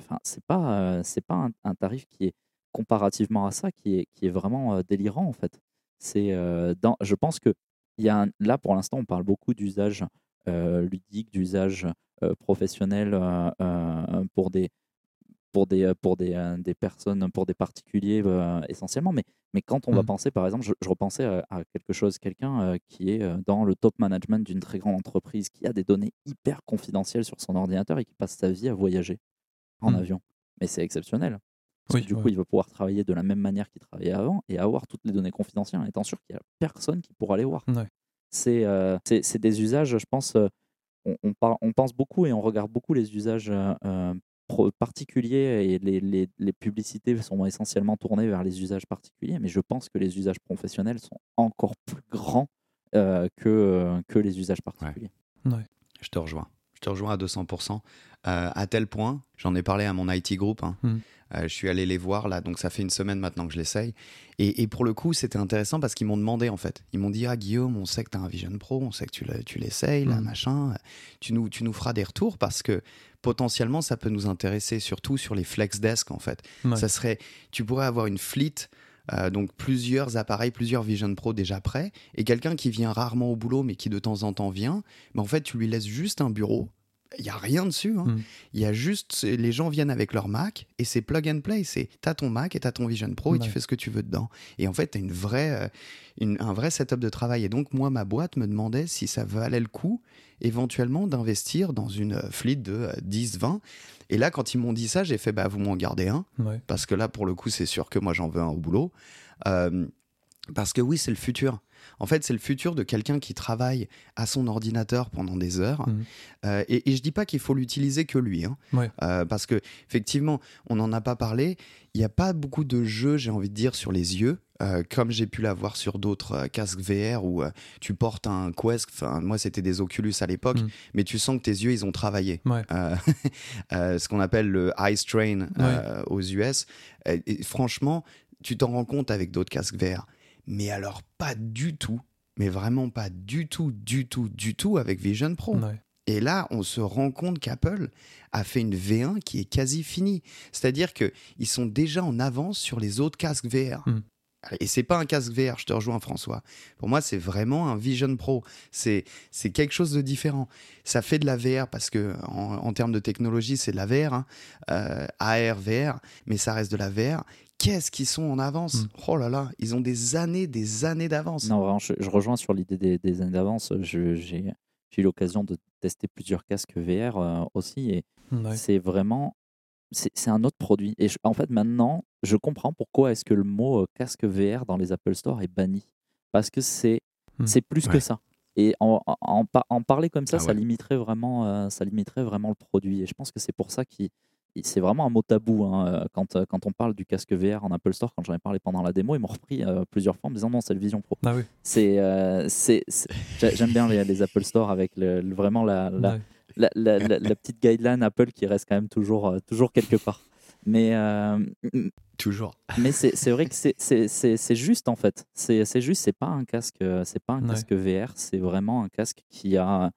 enfin, ce n'est pas, c'est pas un, un, tarif qui est comparativement à ça qui est, qui est vraiment délirant en fait. C'est, dans, je pense que y a là pour l'instant on parle beaucoup d'usage ludique, d'usage euh, professionnel euh, euh, pour des pour des pour des, des personnes pour des particuliers essentiellement mais mais quand on va mmh. penser par exemple je, repensais à, quelque chose quelqu'un qui est dans le top management d'une très grande entreprise qui a des données hyper confidentielles sur son ordinateur et qui passe sa vie à voyager en mmh. avion mais c'est exceptionnel parce que du coup, il va pouvoir travailler de la même manière qu'il travaillait avant et avoir toutes les données confidentielles en étant sûr qu'il n'y a personne qui pourra les voir. C'est C'est des usages, je pense, on, on, pense beaucoup et on regarde beaucoup les usages euh, euh, particuliers et les, les, les, publicités sont essentiellement tournées vers les usages particuliers, mais je pense que les usages professionnels sont encore plus grands euh, que, que les usages particuliers. Ouais. Je te rejoins. Je te rejoins à 200%. à tel point, j'en ai parlé à mon IT group, hein, mmh. Euh, je suis allé les voir là, donc ça fait une semaine maintenant que je l'essaye. Et, pour le coup, c'était intéressant parce qu'ils m'ont demandé en fait. Ils m'ont dit Ah, Guillaume, on sait que tu as un Vision Pro, on sait que tu l'essayes, là, mm. machin. Tu nous, tu nous feras des retours parce que potentiellement, ça peut nous intéresser, surtout sur les flex desk en fait. Ça serait, tu pourrais avoir une fleet. Euh, donc plusieurs appareils, plusieurs Vision Pro déjà prêts, et quelqu'un qui vient rarement au boulot mais qui de temps en temps vient, mais en fait tu lui laisses juste un bureau il y a rien dessus. Hein. Hmm. Il y a juste, les gens viennent avec leur Mac et c'est plug and play. C'est, t'as ton Mac et t'as ton Vision Pro et tu fais ce que tu veux dedans. Et en fait, t'as une vraie, euh, un vrai setup de travail. Et donc, moi, ma boîte me demandait si ça valait le coup, éventuellement, d'investir dans une euh, fleet de 10, euh, 20. Et là, quand ils m'ont dit ça, j'ai fait, bah, vous m'en gardez un. Parce que là, pour le coup, c'est sûr que moi, j'en veux un au boulot. parce que oui, c'est le futur. En fait, c'est le futur de quelqu'un qui travaille à son ordinateur pendant des heures. Mmh. Euh, et, et, je dis pas qu'il faut l'utiliser que lui, hein. euh, parce que effectivement, on n'en a pas parlé. Il n'y a pas beaucoup de jeux, j'ai envie de dire, sur les yeux. Euh, comme j'ai pu l'avoir sur d'autres casques VR où tu portes un Quest, enfin moi c'était des Oculus à l'époque, mmh. mais tu sens que tes yeux ils ont travaillé. ce qu'on appelle le eye strain aux US. Et, franchement, tu t'en rends compte avec d'autres casques VR mais alors pas du tout, mais vraiment pas du tout, du tout, du tout avec Vision Pro. Et là, on se rend compte qu'Apple a fait une V1 qui est quasi finie. C'est-à-dire qu'ils sont déjà en avance sur les autres casques VR. Hmm. Et c'est pas un casque VR, je te rejoins François. Pour moi, c'est vraiment un Vision Pro. C'est c'est quelque chose de différent. Ça fait de la VR parce que en, termes de technologie, c'est de la VR, hein. euh, AR, VR, mais ça reste de la VR qu'est-ce qu'ils sont en avance hmm. Oh là là, ils ont des années, des années d'avance. Non, vraiment, je, rejoins sur l'idée des, années d'avance. J'ai eu l'occasion de tester plusieurs casques VR euh, aussi et c'est vraiment c'est un autre produit. Et en fait, maintenant, je comprends pourquoi est-ce que le mot euh, casque VR dans les Apple Store est banni. Parce que c'est hmm. c'est plus que ça. Et en, en, parler comme ça, ah ça, limiterait vraiment, euh, ça limiterait vraiment le produit. Et je pense que c'est pour ça qu'ils c'est vraiment un mot tabou hein, quand, quand on parle du casque VR en Apple Store. Quand j'en ai parlé pendant la démo, ils m'ont repris plusieurs fois en me disant non, c'est le Vision Pro. Ah oui. C'est, c'est, j'aime bien les, Apple Store avec le, vraiment la, la, la, la, petite guideline Apple qui reste quand même toujours, toujours quelque part. Mais toujours. Mais c'est vrai que c'est juste en fait. C'est juste, c'est pas un casque, c'est pas un casque VR, c'est vraiment un casque qui a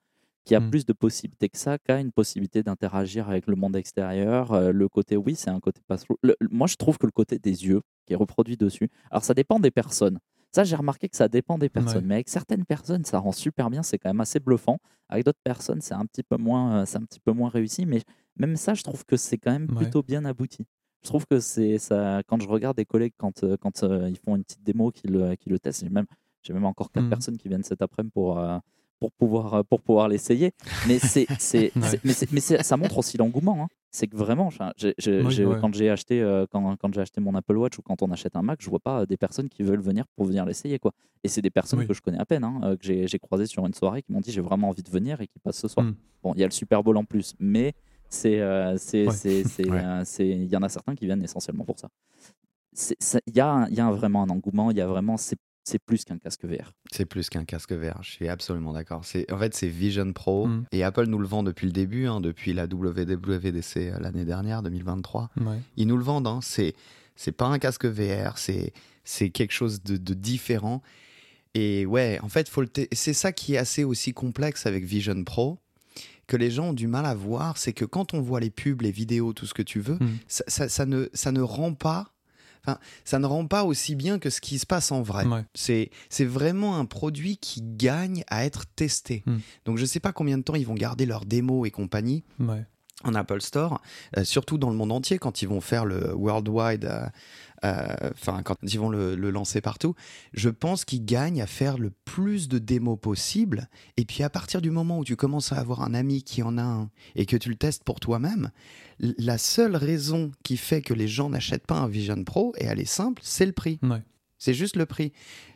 qui a mmh. plus de possibilités que ça, qui a une possibilité d'interagir avec le monde extérieur. Euh, le côté, oui, c'est un côté passe Moi, je trouve que le côté des yeux qui est reproduit dessus, alors ça dépend des personnes. Ça, j'ai remarqué que ça dépend des personnes. Mais avec certaines personnes, ça rend super bien, c'est quand même assez bluffant. Avec d'autres personnes, c'est un petit peu moins, euh, c'est un petit peu moins réussi. Mais même ça, je trouve que c'est quand même plutôt bien abouti. Je trouve que c'est ça. Quand je regarde des collègues quand, euh, quand ils font une petite démo, qui le, qui le testent, j'ai même, j'ai même encore quatre mmh. personnes qui viennent cet après-midi pour pour pouvoir, euh, pour pouvoir l'essayer. Mais, c'est, c'est, mais, mais ça montre aussi l'engouement. Hein. C'est que vraiment, quand, j'ai acheté, euh, quand, quand j'ai acheté mon Apple Watch ou quand on achète un Mac, je vois pas des personnes qui veulent venir pour venir l'essayer. Quoi. Et c'est des personnes que je connais à peine, hein, euh, que j'ai, j'ai croisées sur une soirée qui m'ont dit j'ai vraiment envie de venir et qui passent ce soir. Hmm. Bon, il y a le Super Bowl en plus, mais c'est, c'est, c'est, c'est, il y en a certains qui viennent essentiellement pour ça. Il y a, y a vraiment un engouement, il y a vraiment, c'est c'est plus qu'un casque VR. C'est plus qu'un casque VR, je suis absolument d'accord. En fait, c'est Vision Pro mm. et Apple nous le vend depuis le début, hein, depuis la WWDC euh, l'année dernière, 2023. Ils nous le vendent, hein. c'est c'est pas un casque VR, c'est c'est quelque chose de, différent. Et ouais, en fait, c'est ça qui est assez aussi complexe avec Vision Pro que les gens ont du mal à voir, c'est que quand on voit les pubs, les vidéos, tout ce que tu veux, mm. ça, ne, ça ne rend pas ça ne rend pas aussi bien que ce qui se passe en vrai. C'est, vraiment un produit qui gagne à être testé. Hmm. Donc je ne sais pas combien de temps ils vont garder leurs démos et compagnie. En Apple Store, euh, surtout dans le monde entier, quand ils vont faire le worldwide euh, euh, enfin quand ils vont le, lancer partout, je pense qu'ils gagnent à faire le plus de démos possible. Et puis à partir du moment où tu commences à avoir un ami qui en a un et que tu le testes pour toi-même, la seule raison qui fait que les gens n'achètent pas un Vision Pro, et elle est simple, c'est le prix. C'est juste le prix.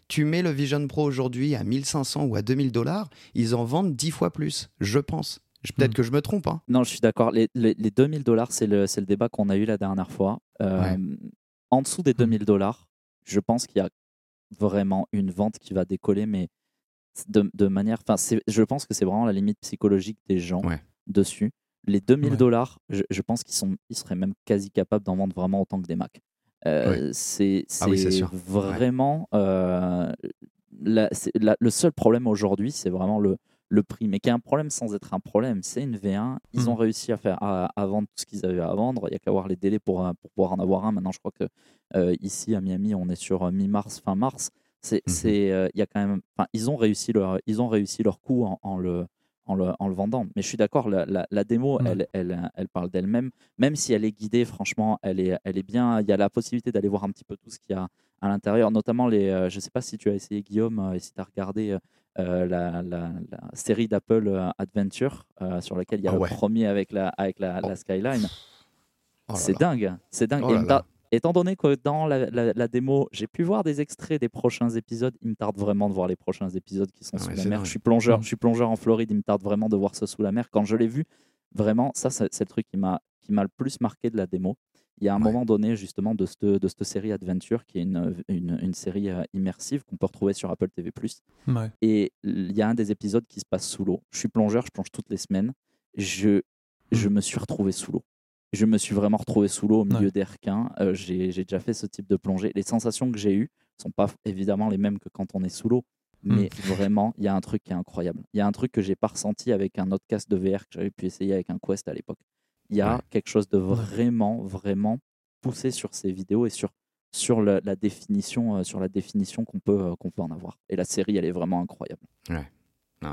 Tu mets le Vision Pro aujourd'hui à 1500 ou à 2000 dollars, ils en vendent 10 fois plus, je pense. Peut-être hmm. que je me trompe. Hein. Non, je suis d'accord. Les, 2000 dollars, c'est le, le, débat qu'on a eu la dernière fois. Euh, en dessous des 2000 mmh. dollars, je pense qu'il y a vraiment une vente qui va décoller, mais de, manière. Enfin, je pense que c'est vraiment la limite psychologique des gens dessus. Les 2000 dollars, je, pense qu'ils sont, ils seraient même quasi capables d'en vendre vraiment autant que des Mac. Euh, c'est ah vraiment euh, le seul problème aujourd'hui, c'est vraiment le, le prix, mais qui est un problème sans être un problème. C'est une V1. Ils ont mmh. réussi à faire à, vendre tout ce qu'ils avaient à vendre. Il n'y a qu'à voir les délais pour, pour pouvoir en avoir un. Maintenant, je crois que euh, ici à Miami, on est sur euh, mi-mars, fin mars. C'est, mmh euh, il y a quand même, ils ont réussi leur, ils ont réussi leur coup en, le, en le, en le, vendant. Mais je suis d'accord, la, la, démo, mmh. elle, elle, elle, parle d'elle-même. Même si elle est guidée, franchement, elle est, elle est bien. Il y a la possibilité d'aller voir un petit peu tout ce qu'il y a à l'intérieur, notamment les. je ne sais pas si tu as essayé, Guillaume, et si tu as regardé euh, la, la, série d'Apple euh, Adventure, euh, sur laquelle il y a ah le premier avec la, avec la, oh. Skyline. Oh c'est dingue, c'est dingue. Oh étant donné que dans la, démo, j'ai pu voir des extraits des prochains épisodes, il me tarde vraiment de voir les prochains épisodes qui sont ah sous la mer. Je suis plongeur, mm. je suis plongeur en Floride, il me tarde vraiment de voir ça sous la mer. Quand je l'ai vu, vraiment, ça, c'est le truc qui m'a qui m'a le plus marqué de la démo. Il y a un moment donné, justement, de cette, de cette série Adventure, qui est une, une, une série euh, immersive qu'on peut retrouver sur Apple TV. Et il y a un des épisodes qui se passe sous l'eau. Je suis plongeur, je plonge toutes les semaines. Je, je me suis retrouvé sous l'eau. Je me suis vraiment retrouvé sous l'eau au milieu des requins. Euh, j'ai déjà fait ce type de plongée. Les sensations que j'ai eues sont pas évidemment les mêmes que quand on est sous l'eau. Hmm. Mais vraiment, il y a un truc qui est incroyable. Il y a un truc que j'ai pas ressenti avec un autre casque de VR que j'avais pu essayer avec un Quest à l'époque il y a quelque chose de vraiment, vraiment poussé sur ces vidéos et sur, sur la, définition, euh, sur la définition qu'on peut, euh, qu'on peut en avoir. Et la série, elle est vraiment incroyable. Ouais,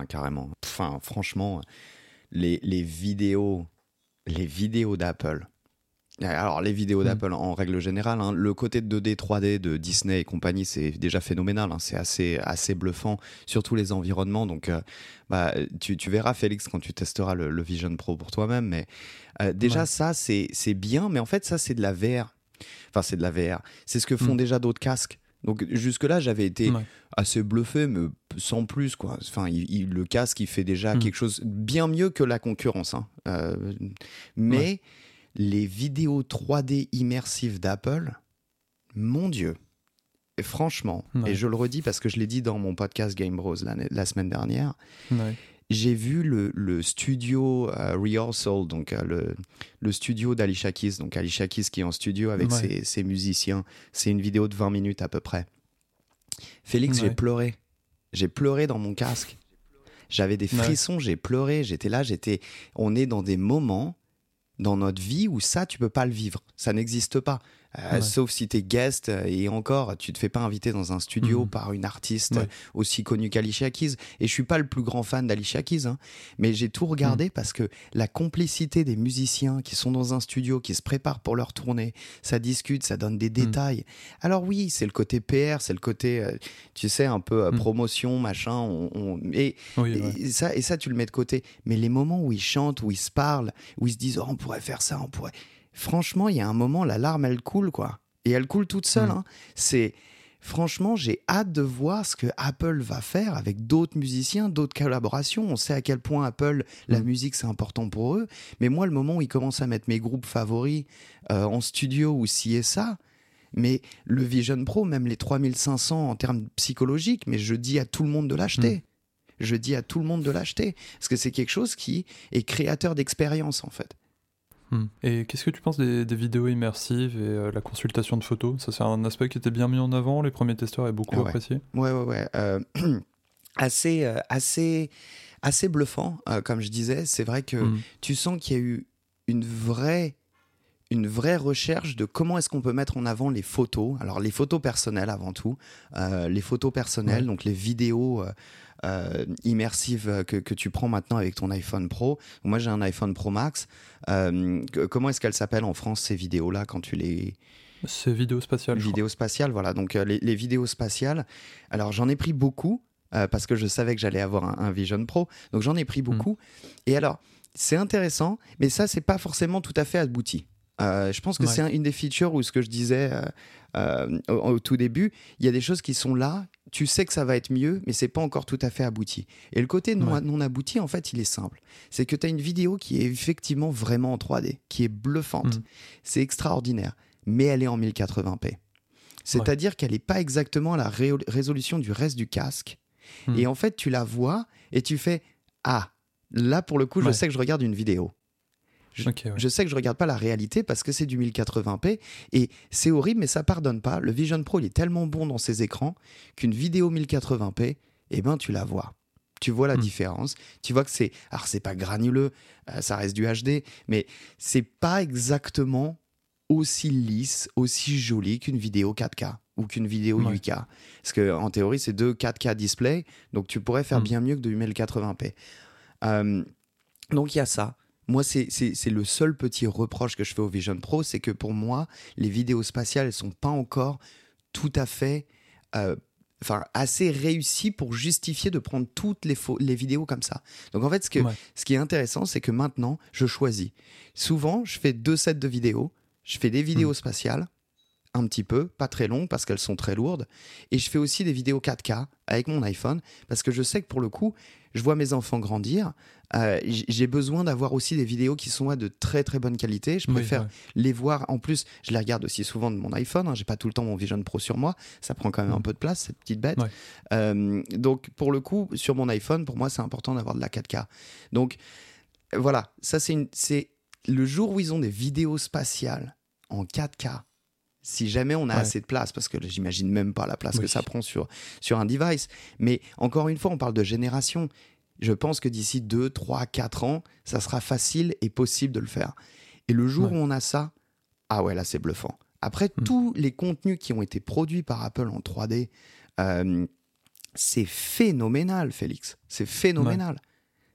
carrément. Enfin, franchement, les, les vidéos, les vidéos d'Apple, alors, les vidéos mmh. d'Apple en règle générale, hein, le côté de 2D, 3D de Disney et compagnie, c'est déjà phénoménal. Hein, c'est assez, assez bluffant, surtout les environnements. Donc, euh, bah, tu, tu, verras, Félix, quand tu testeras le, Vision Pro pour toi-même. Mais euh, déjà, ça, c'est bien. Mais en fait, ça, c'est de la VR. Enfin, c'est de la VR. C'est ce que font mmh. déjà d'autres casques. Donc jusque-là, j'avais été assez bluffé, mais sans plus. Quoi. Enfin, le casque, il fait déjà mmh. quelque chose bien mieux que la concurrence. Hein. Euh, mais les vidéos 3D immersives d'Apple, mon Dieu. franchement, et je le redis parce que je l'ai dit dans mon podcast Game Bros la, semaine dernière, j'ai vu le, studio euh, Rehearsal, donc euh, le, le, studio d'Alicia Keys, donc Alicia Keys qui est en studio avec ses, musiciens. C'est une vidéo de 20 minutes à peu près. Félix, j'ai pleuré. J'ai pleuré dans mon casque. J'avais des frissons, j'ai pleuré, j'étais là, j'étais. On est dans des moments dans notre vie où ça, tu peux pas le vivre. Ça n'existe pas. Euh, sauf si tu es guest euh, et encore, tu te fais pas inviter dans un studio mhm. par une artiste aussi connue qu'Alicia Keys. Et je suis pas le plus grand fan d'Alicia Keys, hein, mais j'ai tout regardé mhm. parce que la complicité des musiciens qui sont dans un studio, qui se préparent pour leur tournée, ça discute, ça donne des mhm. détails. Alors oui, c'est le côté PR, c'est le côté, euh, tu sais, un peu promotion, machin. On, Et, ça, et ça, tu le mets de côté. Mais les moments où ils chantent, où ils se parlent, où ils se disent, oh, on pourrait faire ça, on pourrait franchement, il y a un moment, la larme, elle coule, quoi. Et elle coule toute seule. Mm. Hein. C'est franchement, j'ai hâte de voir ce que Apple va faire avec d'autres musiciens, d'autres collaborations. On sait à quel point Apple, la mm. musique, c'est important pour eux. Mais moi, le moment où ils commencent à mettre mes groupes favoris euh, en studio ou si et ça, mais le Vision Pro, même les 3500 en termes psychologiques, mais je dis à tout le monde de l'acheter. Mm. Je dis à tout le monde de l'acheter. Parce que c'est quelque chose qui est créateur d'expérience, en fait. Hmm. Et qu'est-ce que tu penses des, vidéos immersives et euh, la consultation de photos? Ça, c'est un aspect qui était bien mis en avant. Les premiers testeurs avaient beaucoup apprécié. Ouais, ouais, ouais. Euh, assez, euh, assez, assez bluffant, comme je disais. C'est vrai que hmm. tu sens qu'il y a eu une vraie une vraie recherche de comment est-ce qu'on peut mettre en avant les photos. Alors les photos personnelles avant tout, les photos personnelles, donc les vidéos euh, immersive que, que, tu prends maintenant avec ton iPhone Pro. Moi, j'ai un iPhone Pro Max. Euh, comment est-ce qu'elle s'appelle en France, ces vidéos-là, quand tu les... C'est vidéo spatiale. Vidéo spatiale, voilà. Donc, euh, les, vidéos spatiales. Alors, j'en ai pris beaucoup parce que je savais que j'allais avoir un, Vision Pro. Donc, j'en ai pris hmm. beaucoup. Et alors, c'est intéressant, mais ça, c'est pas forcément tout à fait abouti. je pense que c'est une des features où ce que je disais au, au, tout début, il y a des choses qui sont là tu sais que ça va être mieux, mais c'est pas encore tout à fait abouti. Et le côté non, abouti, en fait, il est simple. C'est que tu as une vidéo qui est effectivement vraiment en 3D, qui est bluffante. Mm. C'est extraordinaire, mais elle est en 1080p. C'est-à-dire qu'elle n'est pas exactement à la résolution du reste du casque. Mm. Et en fait, tu la vois et tu fais Ah, là, pour le coup, je sais que je regarde une vidéo. Je, sais que je regarde pas la réalité parce que c'est du 1080p et c'est horrible, mais ça pardonne pas. Le Vision Pro, il est tellement bon dans ses écrans qu'une vidéo 1080p, eh ben, tu la vois. Tu vois la hmm. différence. Tu vois que c'est. Alors, c'est pas granuleux, euh, ça reste du HD, mais c'est pas exactement aussi lisse, aussi joli qu'une vidéo 4K ou qu'une vidéo 8K. Parce que en théorie, c'est deux 4K display, donc tu pourrais faire hmm. bien mieux que de 1080p. Euh, donc il y a ça. Moi, c'est le seul petit reproche que je fais au Vision Pro, c'est que pour moi, les vidéos spatiales, elles sont pas encore tout à fait, euh, enfin, assez réussies pour justifier de prendre toutes les, les vidéos comme ça. Donc en fait, ce, que, ce qui est intéressant, c'est que maintenant, je choisis. Souvent, je fais deux sets de vidéos. Je fais des vidéos hmm. spatiales, un petit peu, pas très longues parce qu'elles sont très lourdes. Et je fais aussi des vidéos 4K avec mon iPhone parce que je sais que pour le coup, je vois mes enfants grandir. Euh, j'ai besoin d'avoir aussi des vidéos qui sont de très très bonne qualité. Je préfère les voir. En plus, je les regarde aussi souvent de mon iPhone. Hein. J'ai pas tout le temps mon Vision Pro sur moi. Ça prend quand même un mm. peu de place, cette petite bête. Euh, donc, pour le coup, sur mon iPhone, pour moi, c'est important d'avoir de la 4K. Donc, voilà. Ça, c'est le jour où ils ont des vidéos spatiales en 4K si jamais on a assez de place, parce que j'imagine même pas la place que ça prend sur, sur un device. Mais encore une fois, on parle de génération. Je pense que d'ici 2, 3, 4 ans, ça sera facile et possible de le faire. Et le jour où on a ça, ah ouais, là c'est bluffant. Après, hmm. tous les contenus qui ont été produits par Apple en 3D, euh, c'est phénoménal, Félix. C'est phénoménal.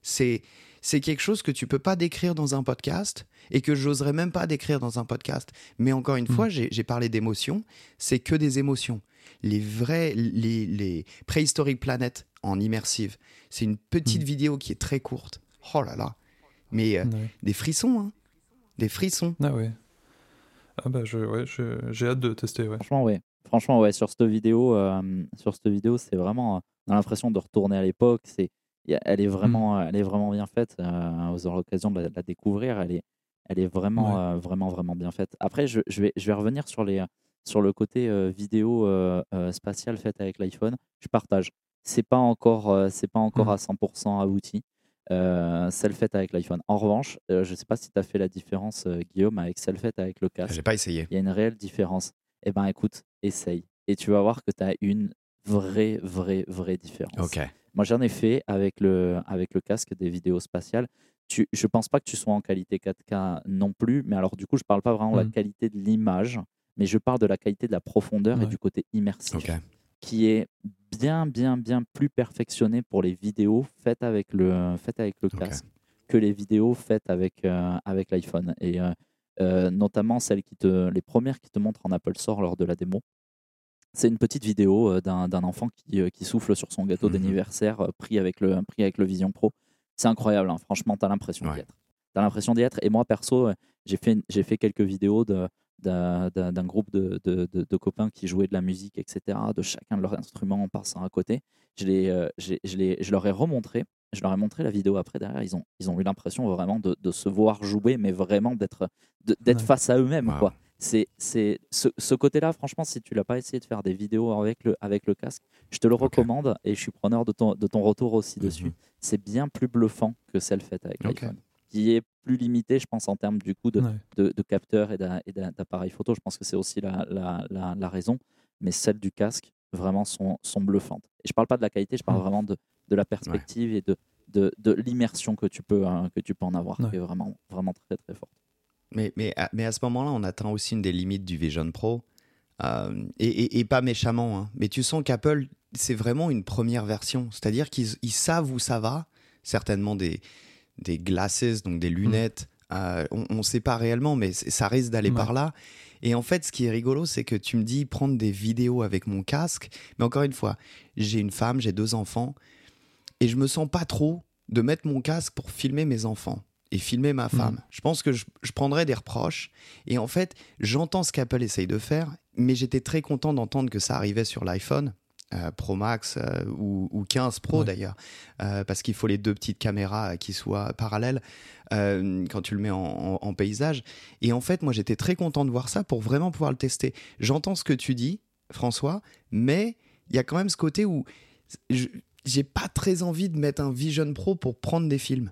C'est c'est quelque chose que tu peux pas décrire dans un podcast et que j'oserais même pas décrire dans un podcast. Mais encore une hmm. fois, j'ai parlé d'émotions, c'est que des émotions. Les vrais, les, les préhistoriques planètes en immersive, c'est une petite hmm. vidéo qui est très courte. Oh là là. Mais euh, des frissons, hein. Des frissons. Ah ouais. Ah bah je, ouais, j'ai hâte de tester. Ouais. Franchement, ouais. Franchement, ouais, sur cette vidéo, euh, sur cette vidéo, c'est vraiment, on a l'impression de retourner à l'époque. C'est, elle est mmh. vraiment, elle est vraiment bien faite. Euh, vous aurez l'occasion de, la découvrir. Elle est, Elle est vraiment, vraiment, vraiment bien faite. Après, je, je, vais, je vais revenir sur, les, sur le côté vidéo spatiale faite avec l'iPhone. Je partage. C'est pas encore, c'est pas encore mmh. à 100% abouti. celle faite avec l'iPhone. En revanche, je ne sais pas si tu as fait la différence, Guillaume, avec celle faite avec le casque. J'ai pas essayé. Il y a une réelle différence. Eh ben, écoute, essaye. Et tu vas voir que tu as une vraie, vraie, vraie différence. Ok. Moi, j'en ai fait avec le, avec le casque des vidéos spatiales. Tu, je pense pas que tu sois en qualité 4K non plus, mais alors du coup, je parle pas vraiment de la mmh. qualité de l'image, mais je parle de la qualité de la profondeur et du côté immersif, qui est bien, bien, bien plus perfectionné pour les vidéos faites avec le, faites avec le casque que les vidéos faites avec, euh, avec l'iPhone. Et euh, euh, notamment celles qui te, les premières qui te montrent en Apple Store lors de la démo. C'est une petite vidéo d'un enfant qui, qui, souffle sur son gâteau mmh d'anniversaire pris, avec le, pris avec le Vision Pro. C'est incroyable, hein. franchement, tu as l'impression d'y être. Tu as l'impression d'y être. Et moi, perso, j'ai fait, fait quelques vidéos de, d'un groupe de, de, de, copains qui jouaient de la musique, etc., de chacun de leurs instruments en passant à côté. Je, les, euh, je, les, je leur ai remontré, je leur ai montré la vidéo après derrière. Ils ont, ils ont eu l'impression vraiment de, de, se voir jouer, mais vraiment d'être d'être face à eux-mêmes. quoi. C'est ce, ce côté-là, franchement, si tu l'as pas essayé de faire des vidéos avec le, avec le casque, je te le recommande et je suis preneur de ton, de ton retour aussi mhm. dessus. C'est bien plus bluffant que celle faite avec l'iPhone qui est plus limité, je pense, en termes du coup de, de, capteurs et d'appareils photo. Je pense que c'est aussi la, la, la, raison. Mais celles du casque, vraiment, sont, sont bluffantes. Et je ne parle pas de la qualité, je parle vraiment de, de la perspective et de, de, de l'immersion que, tu peux, hein, que tu peux en avoir, qui est vraiment, vraiment très, très forte. Mais, mais, à, mais à ce moment-là, on atteint aussi une des limites du Vision Pro. Euh, et, et, pas méchamment, hein. mais tu sens qu'Apple, c'est vraiment une première version. C'est-à-dire qu'ils savent où ça va, certainement des, des glasses, donc des lunettes. Euh, on ne sait pas réellement, mais ça risque d'aller par là. Et en fait, ce qui est rigolo, c'est que tu me dis prendre des vidéos avec mon casque. Mais encore une fois, j'ai une femme, j'ai deux enfants, et je me sens pas trop de mettre mon casque pour filmer mes enfants et filmer ma femme. Je pense que je, je, prendrais des reproches. Et en fait, j'entends ce qu'Apple essaye de faire, mais j'étais très content d'entendre que ça arrivait sur l'iPhone. Euh, Pro Max euh, ou, 15 Pro d'ailleurs, euh, parce qu'il faut les deux petites caméras qui soient parallèles quand tu le mets en, paysage. Et en fait, moi j'étais très content de voir ça pour vraiment pouvoir le tester. J'entends ce que tu dis, François, mais il y a quand même ce côté où j'ai pas très envie de mettre un Vision Pro pour prendre des films.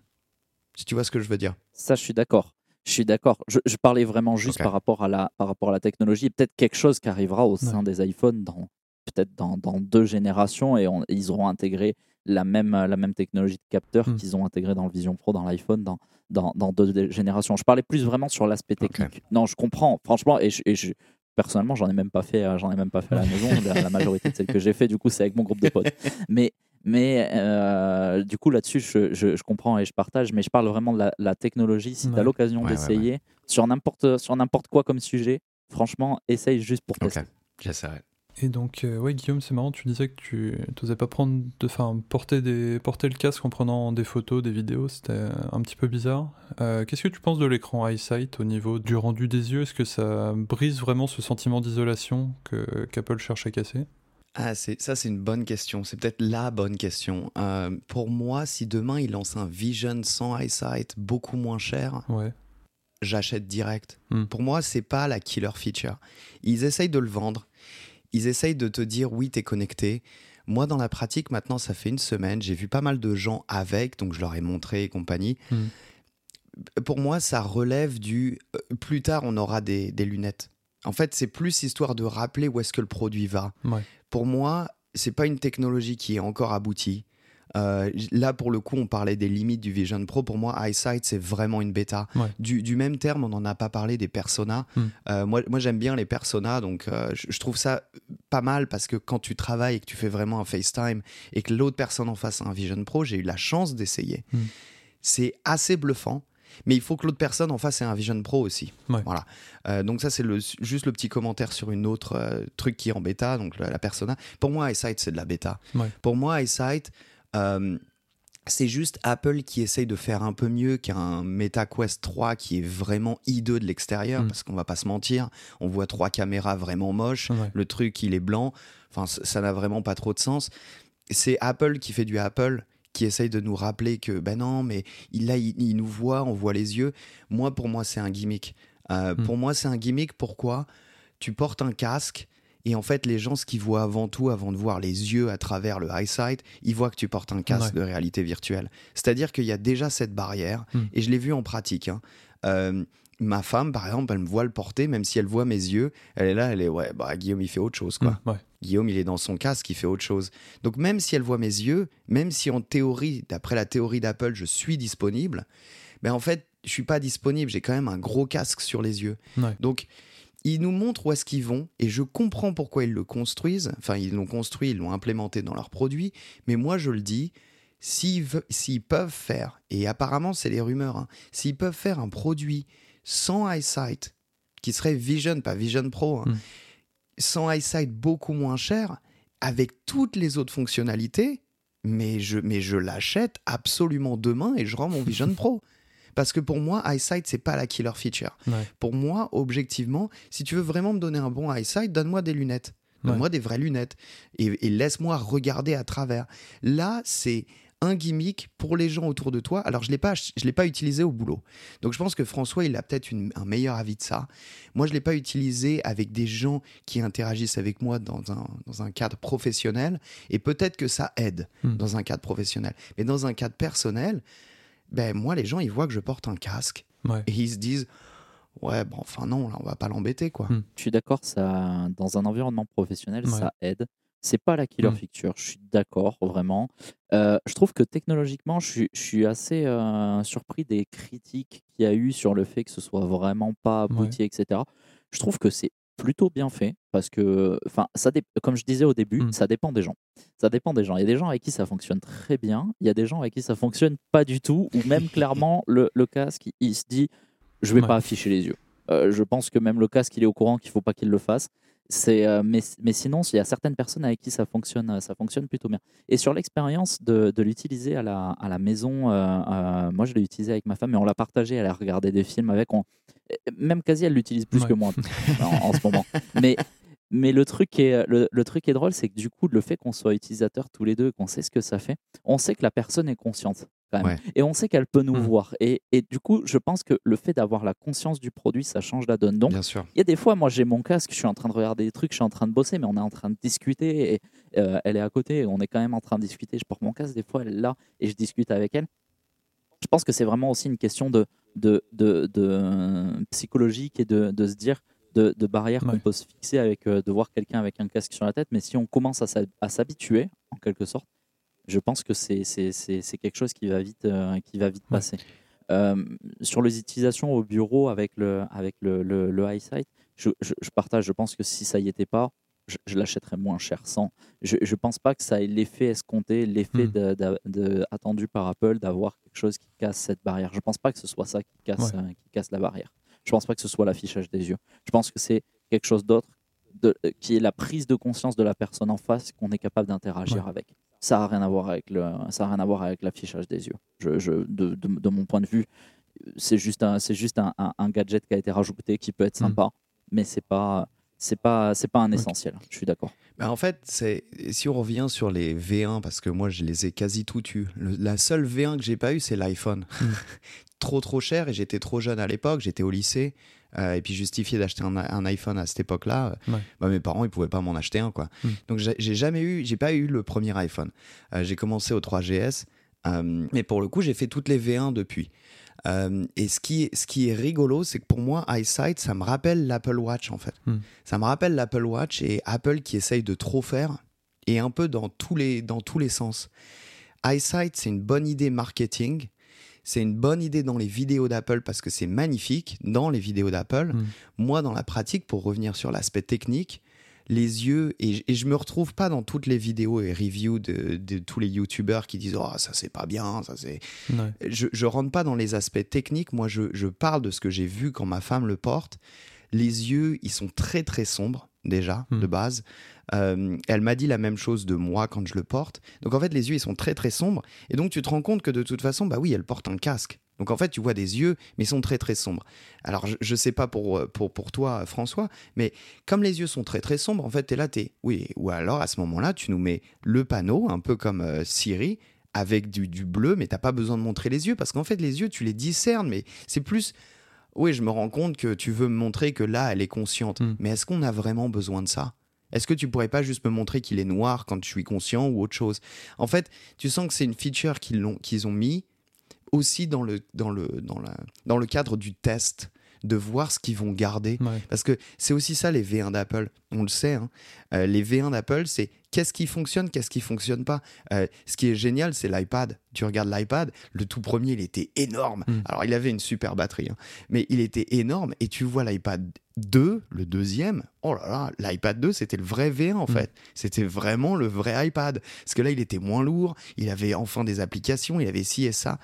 Si tu vois ce que je veux dire. Ça, je suis d'accord. Je suis d'accord. Je, parlais vraiment juste par, rapport à la, par rapport à la technologie. Peut-être quelque chose qui arrivera au sein des iPhones dans peut-être dans, dans, deux générations et ils auront intégré la même, la même technologie de capteur hmm. qu'ils ont intégré dans le Vision Pro, dans l'iPhone, dans, dans, dans, deux générations. Je parlais plus vraiment sur l'aspect technique. Non, je comprends, franchement, et, je, personnellement, j'en ai même pas fait, euh, j'en ai même pas fait à la maison. la, majorité de celles que j'ai fait, du coup, c'est avec mon groupe de potes. Mais, mais euh, du coup, là-dessus, je, je, je, comprends et je partage. Mais je parle vraiment de la, technologie. Si tu as l'occasion d'essayer sur n'importe sur n'importe quoi comme sujet, franchement, essaye juste pour tester. J'essaierai. Et donc, euh, ouais, Guillaume, c'est marrant, tu disais que tu n'osais pas prendre de, fin, porter, des, porter le casque en prenant des photos, des vidéos, c'était un petit peu bizarre. Euh, qu'est-ce que tu penses de l'écran EyeSight au niveau du rendu des yeux? Est-ce que ça brise vraiment ce sentiment d'isolation que, qu'Apple cherche à casser? Ah, c'est, ça, c'est une bonne question. C'est peut-être la bonne question. Euh, pour moi, si demain ils lancent un Vision sans EyeSight beaucoup moins cher, ouais. j'achète direct. Hmm. Pour moi, c'est pas la killer feature. Ils essayent de le vendre ils essayent de te dire oui, tu es connecté. Moi, dans la pratique, maintenant, ça fait une semaine, j'ai vu pas mal de gens avec, donc je leur ai montré et compagnie. Hmm. Pour moi, ça relève du euh, plus tard, on aura des, lunettes. En fait, c'est plus histoire de rappeler où est-ce que le produit va. Pour moi, c'est pas une technologie qui est encore aboutie. Euh, là, pour le coup, on parlait des limites du Vision Pro. Pour moi, EyeSight, c'est vraiment une bêta. Du, même terme, on n'en a pas parlé des personas. Hmm. Euh, moi, moi j'aime bien les personas, donc euh, je, trouve ça pas mal parce que quand tu travailles et que tu fais vraiment un FaceTime et que l'autre personne en face a un Vision Pro, j'ai eu la chance d'essayer. Hmm. C'est assez bluffant. Mais il faut que l'autre personne en face ait un Vision Pro aussi. Voilà. donc ça, c'est juste le petit commentaire sur une autre truc qui est en bêta, donc la, persona. Pour moi, EyeSight, c'est de la bêta. Pour moi, EyeSight, euh, c'est juste Apple qui essaye de faire un peu mieux qu'un MetaQuest 3 qui est vraiment hideux de l'extérieur, mm. parce qu'on va pas se mentir, on voit trois caméras vraiment moches, le truc il est blanc, enfin ça n'a vraiment pas trop de sens. C'est Apple qui fait du Apple, qui essaye de nous rappeler que ben non, mais il, là, il, nous voit, on voit les yeux. Moi, pour moi, c'est un gimmick. Euh, hmm. Pour moi, c'est un gimmick. Pourquoi? Tu portes un casque. Et en fait, les gens, ce qu'ils voient avant tout, avant de voir les yeux à travers le eyesight, ils voient que tu portes un casque de réalité virtuelle. C'est-à-dire qu'il y a déjà cette barrière, hmm. et je l'ai vu en pratique. Hein. Euh, ma femme, par exemple, elle me voit le porter, même si elle voit mes yeux, elle est là, elle est ouais, bah Guillaume il fait autre chose quoi. Mm, Guillaume il est dans son casque, il fait autre chose. Donc même si elle voit mes yeux, même si en théorie, d'après la théorie d'Apple, je suis disponible, mais ben, en fait je suis pas disponible, j'ai quand même un gros casque sur les yeux. Donc ils nous montrent où est-ce qu'ils vont et je comprends pourquoi ils le construisent. Enfin, ils l'ont construit, ils l'ont implémenté dans leurs produits. Mais moi, je le dis, s'ils, peuvent faire, et apparemment c'est les rumeurs, hein, s'ils peuvent faire un produit sans eyesight, qui serait Vision, pas Vision Pro, hein, hmm. Sans eyesight beaucoup moins cher, avec toutes les autres fonctionnalités, mais je, mais je l'achète absolument demain et je rends mon Vision Pro. Parce que pour moi, eyesight, c'est pas la killer feature. Pour moi, objectivement, si tu veux vraiment me donner un bon eyesight, donne-moi des lunettes. Donne-moi des vraies lunettes. et laisse-moi regarder à travers. Là, c'est un gimmick pour les gens autour de toi. Alors, je ne l'ai pas, je l'ai pas utilisé au boulot. Donc, je pense que François, il a peut-être un meilleur avis de ça. Moi, je ne l'ai pas utilisé avec des gens qui interagissent avec moi dans un, dans un cadre professionnel. Et peut-être que ça aide hmm. dans un cadre professionnel. Mais dans un cadre personnel, ben, moi, les gens, ils voient que je porte un casque. Et ils se disent, ouais, bon, enfin non, là, on va pas l'embêter, quoi. Hmm. Je suis d'accord, ça, dans un environnement professionnel, ça aide. C'est pas la killer mmh. feature, je suis d'accord, vraiment. Euh, je trouve que technologiquement, je suis, assez euh, surpris des critiques qu'il y a eu sur le fait que ce soit vraiment pas abouti, etc. Je trouve que c'est plutôt bien fait parce que, enfin, ça comme je disais au début, mmh. ça dépend des gens. Ça dépend des gens. Il y a des gens avec qui ça fonctionne très bien, il y a des gens avec qui ça fonctionne pas du tout, ou même clairement le, casque, il, se dit, je vais pas afficher les yeux. Euh, je pense que même le casque, il est au courant qu'il faut pas qu'il le fasse. C'est, euh, mais, mais, sinon, il y a certaines personnes avec qui ça fonctionne, euh, ça fonctionne plutôt bien. Et sur l'expérience de, de l'utiliser à la, à la maison, euh, moi je l'ai utilisé avec ma femme, et on l'a partagé, elle a regardé des films avec. On, même quasi, elle l'utilise plus que moi en, en, ce moment. Mais, mais le truc, est, le, le truc est drôle, c'est que du coup, le fait qu'on soit utilisateurs tous les deux, qu'on sait ce que ça fait, on sait que la personne est consciente. Et on sait qu'elle peut nous mmh. voir. Et, et, du coup, je pense que le fait d'avoir la conscience du produit, ça change la donne. Donc, il y a des fois, moi, j'ai mon casque, je suis en train de regarder des trucs, je suis en train de bosser, mais on est en train de discuter et euh, elle est à côté, et on est quand même en train de discuter. Je porte mon casque, des fois, elle est là et je discute avec elle. Je pense que c'est vraiment aussi une question de, de, de, de psychologique et de, de, se dire de, de barrières qu'on peut se fixer avec euh, de voir quelqu'un avec un casque sur la tête. Mais si on commence à s'habituer, en quelque sorte, je pense que c'est quelque chose qui va vite, euh, qui va vite passer. Euh, sur les utilisations au bureau avec le, avec le, le, le eyesight, je, je, partage, je pense que si ça y était pas, je, l'achèterais moins cher sans. Je ne pense pas que ça ait l'effet escompté, l'effet mmh. attendu par Apple d'avoir quelque chose qui casse cette barrière. Je ne pense pas que ce soit ça qui casse, euh, qui casse la barrière. Je ne pense pas que ce soit l'affichage des yeux. Je pense que c'est quelque chose d'autre qui est la prise de conscience de la personne en face qu'on est capable d'interagir avec ça n'a rien à voir avec le, ça a rien à voir avec l'affichage des yeux. Je, je de, de, mon point de vue, c'est juste un, c'est juste un, un, gadget qui a été rajouté qui peut être mm. sympa, mais c'est pas, c'est pas, c'est pas un essentiel. Je suis d'accord. Bah en fait, c'est si on revient sur les V1 parce que moi je les ai quasi tout eus. la seule V1 que j'ai pas eu, c'est l'iPhone. Mm. trop trop cher et j'étais trop jeune à l'époque. J'étais au lycée. Euh, et puis justifier d'acheter un, iPhone à cette époque-là, euh, bah, mes parents ils pouvaient pas m'en acheter un quoi. Hmm. Donc j'ai jamais eu, j'ai pas eu le premier iPhone. Euh, j'ai commencé au 3GS, mais pour le coup j'ai fait toutes les V1 depuis. et ce qui, est, ce qui est rigolo, c'est que pour moi, EyeSight, ça me rappelle l'Apple Watch en fait. Hmm. Ça me rappelle l'Apple Watch et Apple qui essaye de trop faire et un peu dans tous les, dans tous les sens. EyeSight, c'est une bonne idée marketing c'est une bonne idée dans les vidéos d'Apple parce que c'est magnifique dans les vidéos d'Apple. Mm. Moi, dans la pratique, pour revenir sur l'aspect technique, les yeux, et, je me retrouve pas dans toutes les vidéos et reviews de, tous les youtubeurs qui disent Oh, ça c'est pas bien, ça c'est. Je, je rentre pas dans les aspects techniques, moi je, je parle de ce que j'ai vu quand ma femme le porte. Les yeux, ils sont très très sombres déjà, de hmm. base. Euh, elle m'a dit la même chose de moi quand je le porte. Donc en fait, les yeux, ils sont très très sombres. Et donc tu te rends compte que de toute façon, bah oui, elle porte un casque. Donc en fait, tu vois des yeux, mais ils sont très très sombres. Alors je ne sais pas pour, euh, pour, pour toi, François, mais comme les yeux sont très très sombres, en fait, tu es là, tu es... Oui, ou alors à ce moment-là, tu nous mets le panneau, un peu comme euh, Siri, avec du, du bleu, mais t'as pas besoin de montrer les yeux parce qu'en fait les yeux tu les discernes, mais c'est plus oui, je me rends compte que tu veux me montrer que là, elle est consciente. Hmm. Mais est-ce qu'on a vraiment besoin de ça? Est-ce que tu pourrais pas juste me montrer qu'il est noir quand je suis conscient ou autre chose? En fait, tu sens que c'est une feature qu'ils ont, qu'ils ont mis aussi dans le, dans, le, dans, la, dans le cadre du test de voir ce qu'ils vont garder. Parce que c'est aussi ça les V1 d'Apple. On le sait. Hein. Euh, les V1 d'Apple, c'est qu'est-ce qui fonctionne, qu'est-ce qui fonctionne pas. Euh, ce qui est génial, c'est l'iPad. Tu regardes l'iPad, le tout premier, il était énorme. Hmm. Alors, il avait une super batterie, hein, mais il était énorme. Et tu vois l'iPad 2, le deuxième, oh là là, l'iPad 2, c'était le vrai V1 en hmm. fait. C'était vraiment le vrai iPad. Parce que là, il était moins lourd, il avait enfin des applications, il avait ci et ça.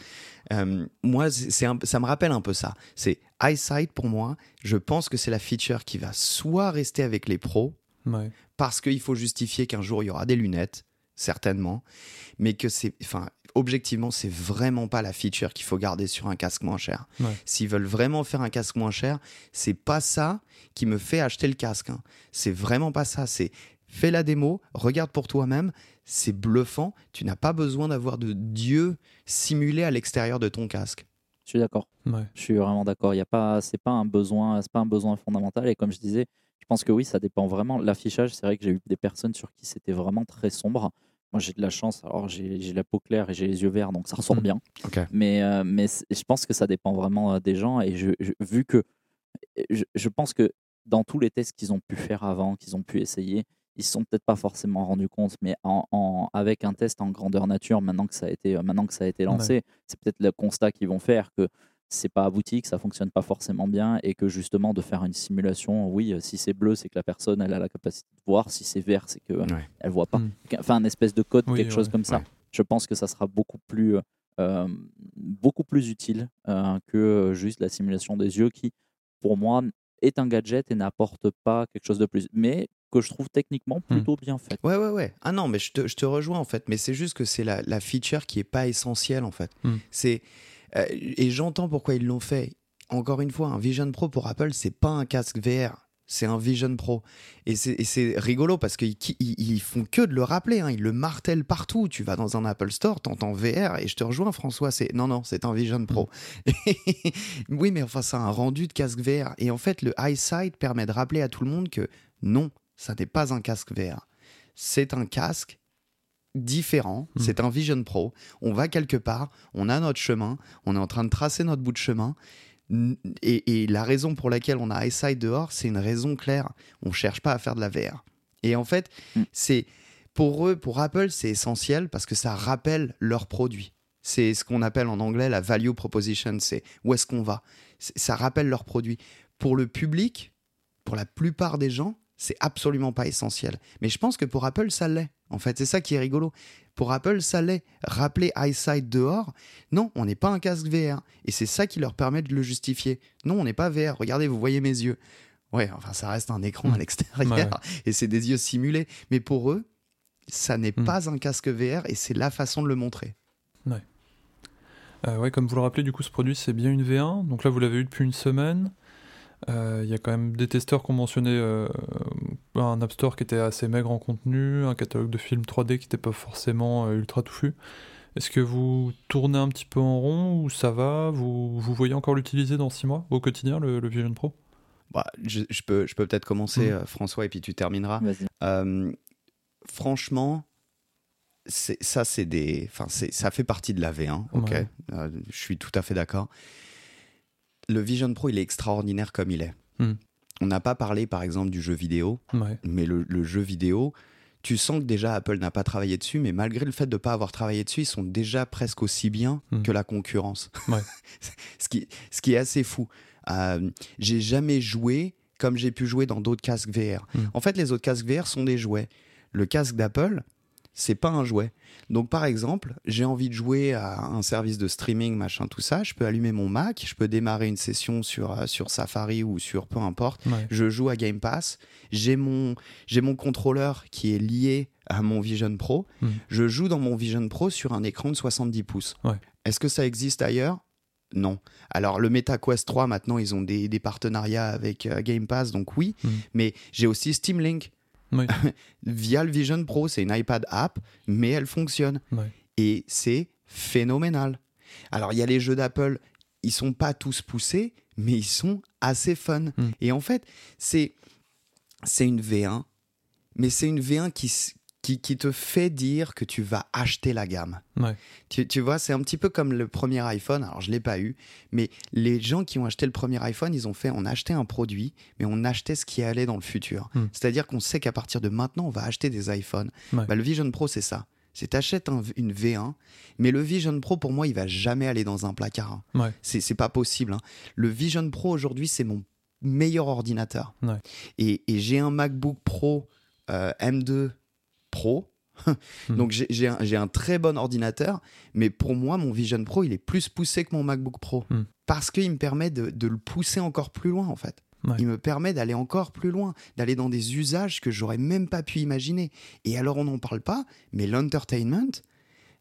Euh, moi, c'est ça me rappelle un peu ça. C'est EyeSight pour moi. Je pense que c'est la feature qui va soit rester avec les pros, parce qu'il faut justifier qu'un jour il y aura des lunettes, certainement, mais que c'est, enfin, objectivement, c'est vraiment pas la feature qu'il faut garder sur un casque moins cher. S'ils veulent vraiment faire un casque moins cher, c'est pas ça qui me fait acheter le casque. Hein. C'est vraiment pas ça. C'est fais la démo, regarde pour toi-même. C'est bluffant. Tu n'as pas besoin d'avoir de Dieu simulé à l'extérieur de ton casque. Je suis d'accord. Je suis vraiment d'accord. Il y a pas, c'est pas un besoin, c'est pas un besoin fondamental. Et comme je disais, je pense que oui, ça dépend vraiment. L'affichage, c'est vrai que j'ai eu des personnes sur qui c'était vraiment très sombre. Moi, j'ai de la chance. Alors, j'ai la peau claire et j'ai les yeux verts, donc ça ressort mmh. bien. Mais, euh, mais je pense que ça dépend vraiment euh, des gens. Et je, vu que je, pense que dans tous les tests qu'ils ont pu faire avant, qu'ils ont pu essayer, ils se sont peut-être pas forcément rendus compte, mais en, avec un test en grandeur nature, maintenant que ça a été, maintenant que ça a été lancé, c'est peut-être le constat qu'ils vont faire que c'est pas abouti, que ça fonctionne pas forcément bien et que justement de faire une simulation, oui, si c'est bleu, c'est que la personne elle a la capacité de voir, si c'est vert, c'est que elle voit pas. Hmm. Enfin, un espèce de code, quelque chose comme ça. Je pense que ça sera beaucoup plus, euh, beaucoup plus utile euh, que juste la simulation des yeux qui, pour moi, est un gadget et n'apporte pas quelque chose de plus. Mais que je trouve techniquement hmm. plutôt bien fait. Ouais, ouais, ouais. Ah non, mais je te, je te rejoins en fait. Mais c'est juste que c'est la, la, feature qui est pas essentielle en fait. Hmm. C'est euh, et j'entends pourquoi ils l'ont fait. Encore une fois, un Vision Pro pour Apple, c'est pas un casque VR c'est un Vision Pro. Et c'est rigolo parce qu'ils ils, font que de le rappeler, hein. ils le martèlent partout. Tu vas dans un Apple Store, t'entends VR, et je te rejoins François, c'est non, non, c'est un Vision Pro. oui, mais enfin, ça a un rendu de casque VR. Et en fait, le EyeSight permet de rappeler à tout le monde que non, ça n'est pas un casque VR. C'est un casque différent, hmm. c'est un Vision Pro, on va quelque part, on a notre chemin, on est en train de tracer notre bout de chemin, et, la raison pour laquelle on a EyeSight dehors, c'est une raison claire, on cherche pas à faire de la VR. Et en fait, hmm. c'est pour eux, pour Apple, c'est essentiel parce que ça rappelle leurs produits. C'est ce qu'on appelle en anglais la value proposition, c'est où est-ce qu'on va. Ça rappelle leurs produits. Pour le public, pour la plupart des gens, c'est absolument pas essentiel. Mais je pense que pour Apple, ça l'est. En fait, c'est ça qui est rigolo. Pour Apple, ça l'est. Rappeler EyeSight dehors, non, on n'est pas un casque VR. Et c'est ça qui leur permet de le justifier. Non, on n'est pas VR. Regardez, vous voyez mes yeux. Ouais, enfin, ça reste un écran à mmh. l'extérieur. Et c'est des yeux simulés. Mais pour eux, ça n'est mmh. pas un casque VR et c'est la façon de le montrer. Ouais. Euh, ouais, comme vous le rappelez, du coup, ce produit, c'est bien une V1. Donc là, vous l'avez eu depuis une semaine. Il euh, y a quand même des testeurs qui ont mentionné euh, un App Store qui était assez maigre en contenu, un catalogue de films 3D qui n'était pas forcément euh, ultra touffu. Est-ce que vous tournez un petit peu en rond ou ça va? Vous, vous voyez encore l'utiliser dans 6 mois au quotidien, le, Vision Pro? Bah, je, peux, je peux peut-être commencer, mmh. François, et puis tu termineras. franchement, ça, c'est des, ça fait partie de la V1, ok? Je suis tout à fait d'accord le Vision Pro, il est extraordinaire comme il est. Hmm. On n'a pas parlé, par exemple, du jeu vidéo, mais le, jeu vidéo, tu sens que déjà Apple n'a pas travaillé dessus, mais malgré le fait de ne pas avoir travaillé dessus, ils sont déjà presque aussi bien hmm. que la concurrence. ce, qui, ce qui est assez fou. Euh, j'ai jamais joué comme j'ai pu jouer dans d'autres casques VR. Hmm. En fait, les autres casques VR sont des jouets. Le casque d'Apple, c'est pas un jouet. Donc par exemple, j'ai envie de jouer à un service de streaming, machin, tout ça, je peux allumer mon Mac, je peux démarrer une session sur, euh, sur Safari ou sur peu importe, je joue à Game Pass, j'ai mon, j'ai mon contrôleur qui est lié à mon Vision Pro, hmm. je joue dans mon Vision Pro sur un écran de 70 pouces. Est-ce que ça existe ailleurs? Non. Alors le MetaQuest 3 maintenant ils ont des, partenariats avec euh, Game Pass donc oui, hmm. mais j'ai aussi Steam Link. Via le Vision Pro, c'est une iPad app, mais elle fonctionne. Et c'est phénoménal. Alors, il y a les jeux d'Apple, ils sont pas tous poussés, mais ils sont assez fun. Hmm. Et en fait, c'est c'est une V1, mais c'est une V1 qui, qui, qui, te fait dire que tu vas acheter la gamme. Tu, tu, vois, c'est un petit peu comme le premier iPhone. Alors, je ne l'ai pas eu, mais les gens qui ont acheté le premier iPhone, ils ont fait on a acheté un produit, mais on achetait ce qui allait dans le futur. Hmm. C'est-à-dire qu'on sait qu'à partir de maintenant, on va acheter des iPhones. Bah, le Vision Pro, c'est ça. C'est t'achètes une V1, mais le Vision Pro, pour moi, il va jamais aller dans un placard. Hein. C'est pas possible. Hein. Le Vision Pro, aujourd'hui, c'est mon meilleur ordinateur. Et, et j'ai un MacBook Pro euh, M2 Pro. Hmm. Donc j'ai un, un, très bon ordinateur, mais pour moi, mon Vision Pro, il est plus poussé que mon MacBook Pro. Hmm. Parce qu'il me permet de, de, le pousser encore plus loin, en fait. Il me permet d'aller encore plus loin, d'aller dans des usages que j'aurais même pas pu imaginer. Et alors on n'en parle pas, mais l'entertainment,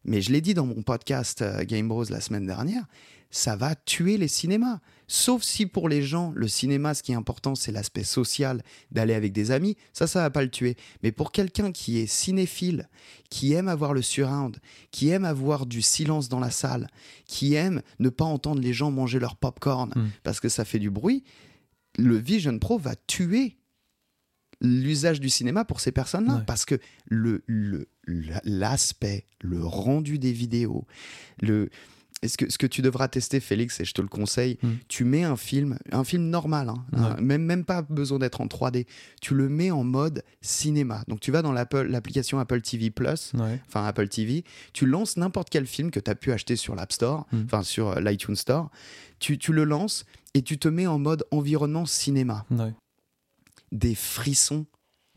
mais je l'ai dit dans mon podcast euh, Game Bros la semaine dernière, ça va tuer les cinémas. Sauf si pour les gens, le cinéma, ce qui est important, c'est l'aspect social, d'aller avec des amis, ça, ça va pas le tuer. Mais pour quelqu'un qui est cinéphile, qui aime avoir le surround, qui aime avoir du silence dans la salle, qui aime ne pas entendre les gens manger leur popcorn corn mm. parce que ça fait du bruit, le Vision Pro va tuer l'usage du cinéma pour ces personnes-là. Parce que le, l'aspect, le, rendu des vidéos, le, ce que, ce que tu devras tester, Félix, et je te le conseille, hmm. tu mets un film, un film normal, hein, même, même pas besoin d'être en 3D, tu le mets en mode cinéma. Donc tu vas dans l'application Apple TV Plus, enfin Apple TV, tu lances n'importe quel film que tu as pu acheter sur l'App Store, hmm. enfin sur euh, l'iTunes Store, tu, tu, le lances et tu te mets en mode environnement cinéma. Des frissons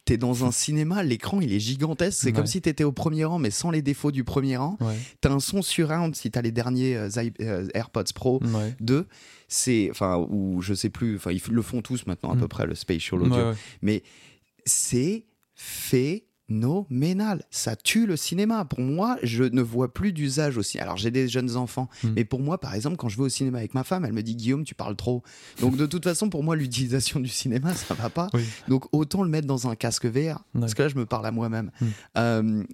t'es dans un cinéma, l'écran il est gigantesque, c'est comme si t'étais au premier rang mais sans les défauts du premier rang. T'as un son surround si t'as les derniers euh, euh, AirPods Pro 2, c'est enfin ou je sais plus, enfin ils le font tous maintenant à peu mm. près le spatial audio, mais c'est fait phénoménal. Ça tue le cinéma. Pour moi, je ne vois plus d'usage aussi. Alors, j'ai des jeunes enfants, hmm. mais pour moi, par exemple, quand je vais au cinéma avec ma femme, elle me dit Guillaume, tu parles trop. Donc, de toute façon, pour moi, l'utilisation du cinéma, ça va pas. Donc, autant le mettre dans un casque VR, parce que là, je me parle à moi-même. Hmm. Euh,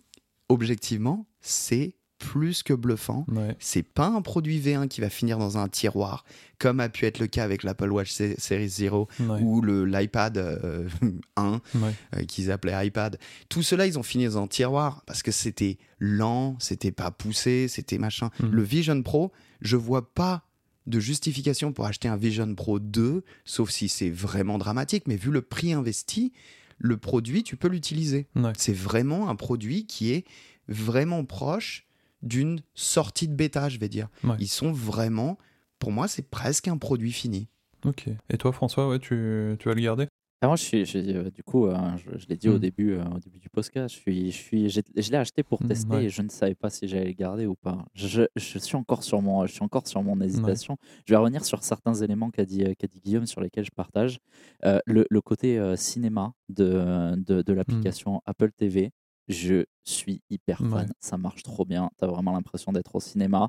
objectivement, c'est plus que bluffant. C'est pas un produit V1 qui va finir dans un tiroir, comme a pu être le cas avec l'Apple Watch Series 0 ou l'iPad 1 euh, euh, qu'ils appelaient iPad. Tout cela, ils ont fini dans un tiroir parce que c'était lent, c'était pas poussé, c'était machin. Mm. Le Vision Pro, je vois pas de justification pour acheter un Vision Pro 2, sauf si c'est vraiment dramatique, mais vu le prix investi, le produit, tu peux l'utiliser. C'est vraiment un produit qui est vraiment proche d'une sortie de bêta, je vais dire. Ils sont vraiment, pour moi, c'est presque un produit fini. Ok. Et toi, François, ouais, tu, tu vas le garder? Ah, moi, je suis, euh, du coup, euh, je, l'ai dit au, hmm. début, euh, au début du podcast, je, suis, je, suis, je l'ai acheté pour hmm, tester et je ne savais pas si j'allais le garder ou pas. Je, je, suis, encore sur mon, je suis encore sur mon hésitation. Je vais revenir sur certains éléments qu'a dit, qu'a dit Guillaume sur lesquels je partage. le, le, côté cinéma de, de, de l'application Apple TV, je suis hyper fan. Ça marche trop bien. Tu as vraiment l'impression d'être au cinéma.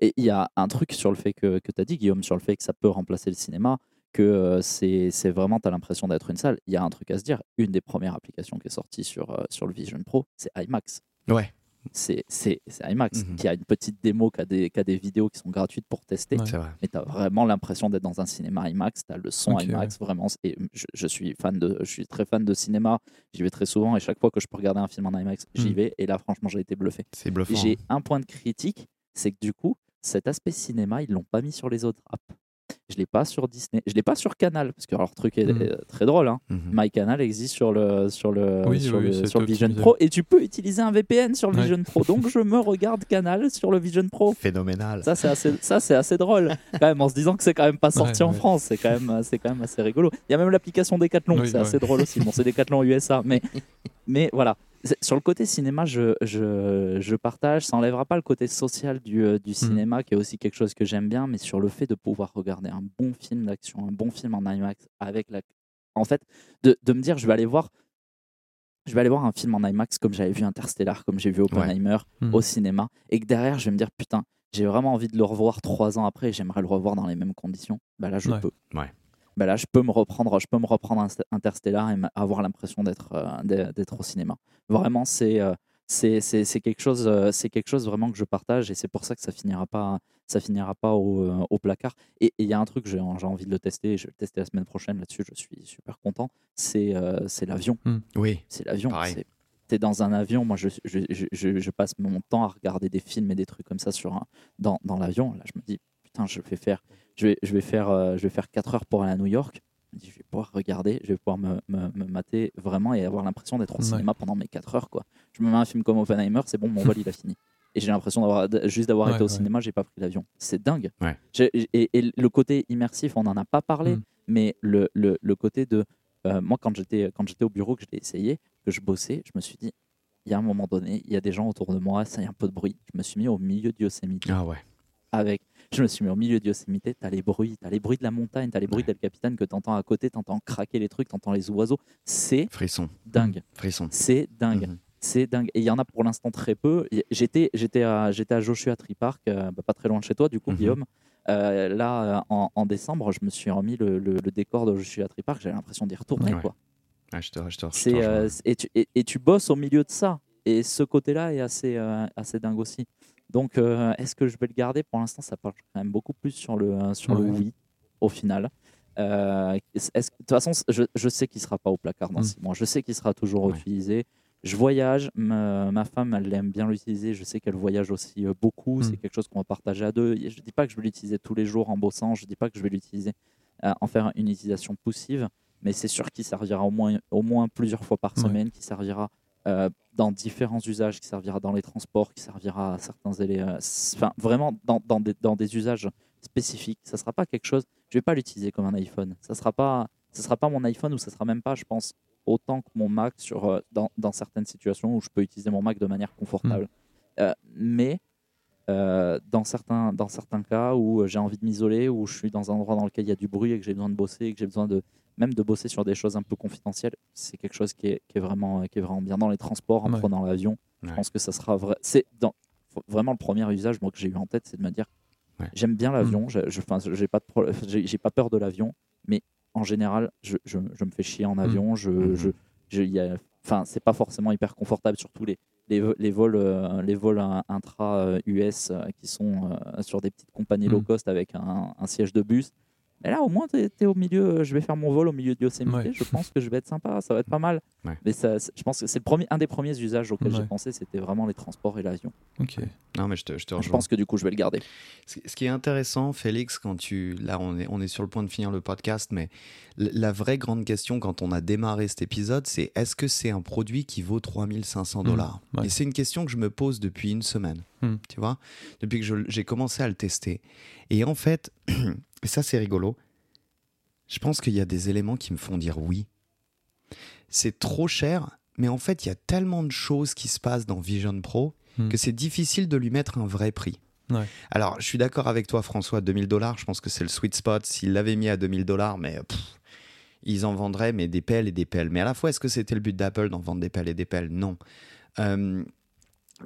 Et il y a un truc sur le fait que, que tu as dit, Guillaume, sur le fait que ça peut remplacer le cinéma, que euh, c'est vraiment, tu as l'impression d'être une salle. Il y a un truc à se dire. Une des premières applications qui est sortie sur, euh, sur le Vision Pro, c'est IMAX. Ouais c'est IMAX, qui a une petite démo, qui a, des, qui a des vidéos qui sont gratuites pour tester. Mais tu as vraiment l'impression d'être dans un cinéma IMAX, tu as le son IMAX, vraiment. Et je, suis fan de, je suis très fan de cinéma, j'y vais très souvent et chaque fois que je peux regarder un film en IMAX, j'y mmh. vais. Et là, franchement, j'ai été bluffé. C'est bluffant. J'ai un point de critique, c'est que du coup, cet aspect cinéma, ils l'ont pas mis sur les autres apps. Je l'ai pas sur Disney, je l'ai pas sur Canal parce que leur truc est hmm. très drôle. Hein. Hmm. MyCanal existe sur le sur le sur, le, Vision Pro et tu peux utiliser un VPN sur le Vision Pro. Donc je me regarde Canal sur le Vision Pro. Phénoménal. Ça c'est assez ça c'est assez drôle quand même en se disant que c'est quand même pas sorti en France. C'est quand même c'est quand même assez rigolo. Il y a même l'application Decathlon, c'est assez drôle aussi. Bon c'est Decathlon USA, mais mais voilà sur le côté cinéma, je, je, je partage. Ça n'enlèvera pas le côté social du, euh, du hmm. cinéma, qui est aussi quelque chose que j'aime bien, mais sur le fait de pouvoir regarder un bon film d'action, un bon film en IMAX, avec la. En fait, de, de me dire, je vais aller voir. Je vais aller voir un film en IMAX comme j'avais vu Interstellar, comme j'ai vu Oppenheimer hmm. au cinéma, et que derrière, je vais me dire, putain, j'ai vraiment envie de le revoir trois ans après, j'aimerais le revoir dans les mêmes conditions. Bah là, je peux. Ouais. Bah là, je peux me reprendre, je peux me reprendre Interstellar et avoir l'impression d'être euh, d'être au cinéma. Vraiment, c'est euh, c'est quelque chose euh, c'est quelque chose vraiment que je partage et c'est pour ça que ça finira pas ça finira pas au, au placard. Et il y a un truc j'ai envie de le tester je vais le tester la semaine prochaine là-dessus je suis super content c'est euh, c'est l'avion. Hmm. oui. C'est l'avion tu es dans un avion moi je, je, je, je, passe mon temps à regarder des films et des trucs comme ça sur un, dans, dans l'avion. Là je me dis putain je vais faire je vais, je vais faire je vais faire 4 heures pour aller à New York je je vais pouvoir regarder, je vais pouvoir me, me, mater vraiment et avoir l'impression d'être au cinéma pendant mes 4 heures. Quoi. Je me mets un film comme Oppenheimer, c'est bon, mon vol il a fini. Et j'ai l'impression d'avoir juste d'avoir été au cinéma, j'ai pas pris l'avion. C'est dingue. Et, et, le côté immersif, on n'en a pas parlé, mm. mais le, le, le, côté de. Euh, moi, quand j'étais au bureau, que je l'ai essayé, que je bossais, je me suis dit, il y a un moment donné, il y a des gens autour de moi, ça y a un peu de bruit. Je me suis mis au milieu de Yosemite. Ah ouais. Avec je me suis mis au milieu de Yosemite, t'as les bruits, t'as les bruits de la montagne, t'as les bruits ouais. d'El Capitan que t'entends à côté, t'entends craquer les trucs, t'entends les oiseaux. C'est frisson. Dingue. Frisson. C'est dingue. Mhm. C'est dingue. Et il y en a pour l'instant très peu. J'étais, j'étais à, j'étais à Joshua Tree Park, euh, bah, pas très loin de chez toi, du coup, mhm. Guillaume. Euh, là, en, décembre, je me suis remis le, décor de Joshua Tree Park. J'avais l'impression d'y retourner, quoi. je te, je te, euh, et, tu, et, tu, bosses au milieu de ça. Et ce côté-là est assez, assez dingue aussi. Donc, euh, est-ce que je vais le garder? Pour l'instant, ça part quand même beaucoup plus sur le, euh, sur le oui, au final. Euh, de toute façon, je, je sais qu'il ne sera pas au placard dans mm. six mois. Je sais qu'il sera toujours utilisé. Je voyage. Ma, femme, elle aime bien l'utiliser. Je sais qu'elle voyage aussi beaucoup. C'est mm. quelque chose qu'on va partager à deux. Je ne dis pas que je vais l'utiliser tous les jours en bossant. Je ne dis pas que je vais l'utiliser, en faire une utilisation poussive. Mais c'est sûr qu'il servira au moins, au moins plusieurs fois par semaine, servira euh, dans différents usages, qui servira dans les transports, qui servira à certains éléments, enfin vraiment dans, dans, des, dans, des, usages spécifiques. Ça ne sera pas quelque chose, je ne vais pas l'utiliser comme un iPhone. Ça ne sera, pas, ça sera pas mon iPhone ou ça ne sera même pas, je pense, autant que mon Mac sur, euh, dans, dans, certaines situations où je peux utiliser mon Mac de manière confortable. Hmm. Euh, mais dans, certains, dans certains cas où j'ai envie de m'isoler, où je suis dans un endroit dans lequel il y a du bruit et que j'ai besoin de bosser et que j'ai besoin de, même de bosser sur des choses un peu confidentielles, c'est quelque chose qui est, qui est, vraiment, qui est vraiment bien dans les transports, en prenant l'avion. Je pense que ça sera vrai. C'est dans, vraiment le premier usage moi, que j'ai eu en tête, c'est de me dire j'aime bien l'avion, mm. je, j'ai pas, j'ai, pas peur de l'avion, mais en général, je, je, me fais chier en mm. avion. Je, mm-hmm. je, y a, enfin, c'est pas forcément hyper confortable, surtout les, les, les vols, euh, les vols intra-US euh, qui sont euh, sur des petites compagnies low cost avec un, un siège de bus. Mais là, au moins, tu es, au milieu. Je vais faire mon vol au milieu de Yosemite. Je pense que je vais être sympa. Ça va être pas mal. Mais ça, je pense que c'est le premier, un des premiers usages auxquels j'ai pensé, c'était vraiment les transports et l'avion. Ok. Non, mais je te, je te Je pense que du coup, je vais le garder. Ce qui est intéressant, Félix, quand tu. Là, on est, on est sur le point de finir le podcast, mais la vraie grande question quand on a démarré cet épisode, c'est est-ce que c'est un produit qui vaut 3500 dollars? Mmh. Et c'est une question que je me pose depuis une semaine. Mmh. Tu vois? Depuis que j'ai commencé à le tester. Et en fait. Et ça, c'est rigolo. Je pense qu'il y a des éléments qui me font dire oui. C'est trop cher, mais en fait, il y a tellement de choses qui se passent dans Vision Pro hmm. que c'est difficile de lui mettre un vrai prix. Alors, je suis d'accord avec toi, François, 2000 dollars, je pense que c'est le sweet spot. S'il l'avait mis à 2000 dollars, mais ils en vendraient mais des pelles et des pelles. Mais à la fois, est-ce que c'était le but d'Apple d'en vendre des pelles et des pelles? Non. Euh,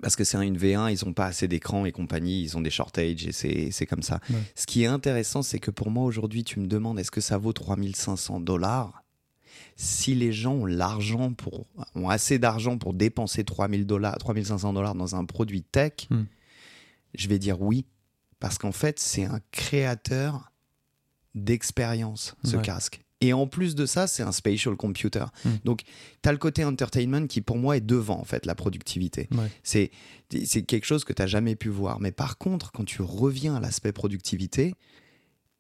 parce que c'est une V1, ils n'ont pas assez d'écran et compagnie, ils ont des shortages et c'est comme ça. Ce qui est intéressant, c'est que pour moi aujourd'hui, tu me demandes est-ce que ça vaut 3500 dollars? Si les gens ont l'argent pour ont assez d'argent pour dépenser 3000 dollars, 3500 dollars dans un produit tech, hmm. je vais dire oui, parce qu'en fait, c'est un créateur d'expérience ce casque. Et en plus de ça, c'est un spatial computer. Hmm. Donc, tu as le côté entertainment qui, pour moi, est devant, en fait, la productivité. C'est quelque chose que tu n'as jamais pu voir. Mais par contre, quand tu reviens à l'aspect productivité,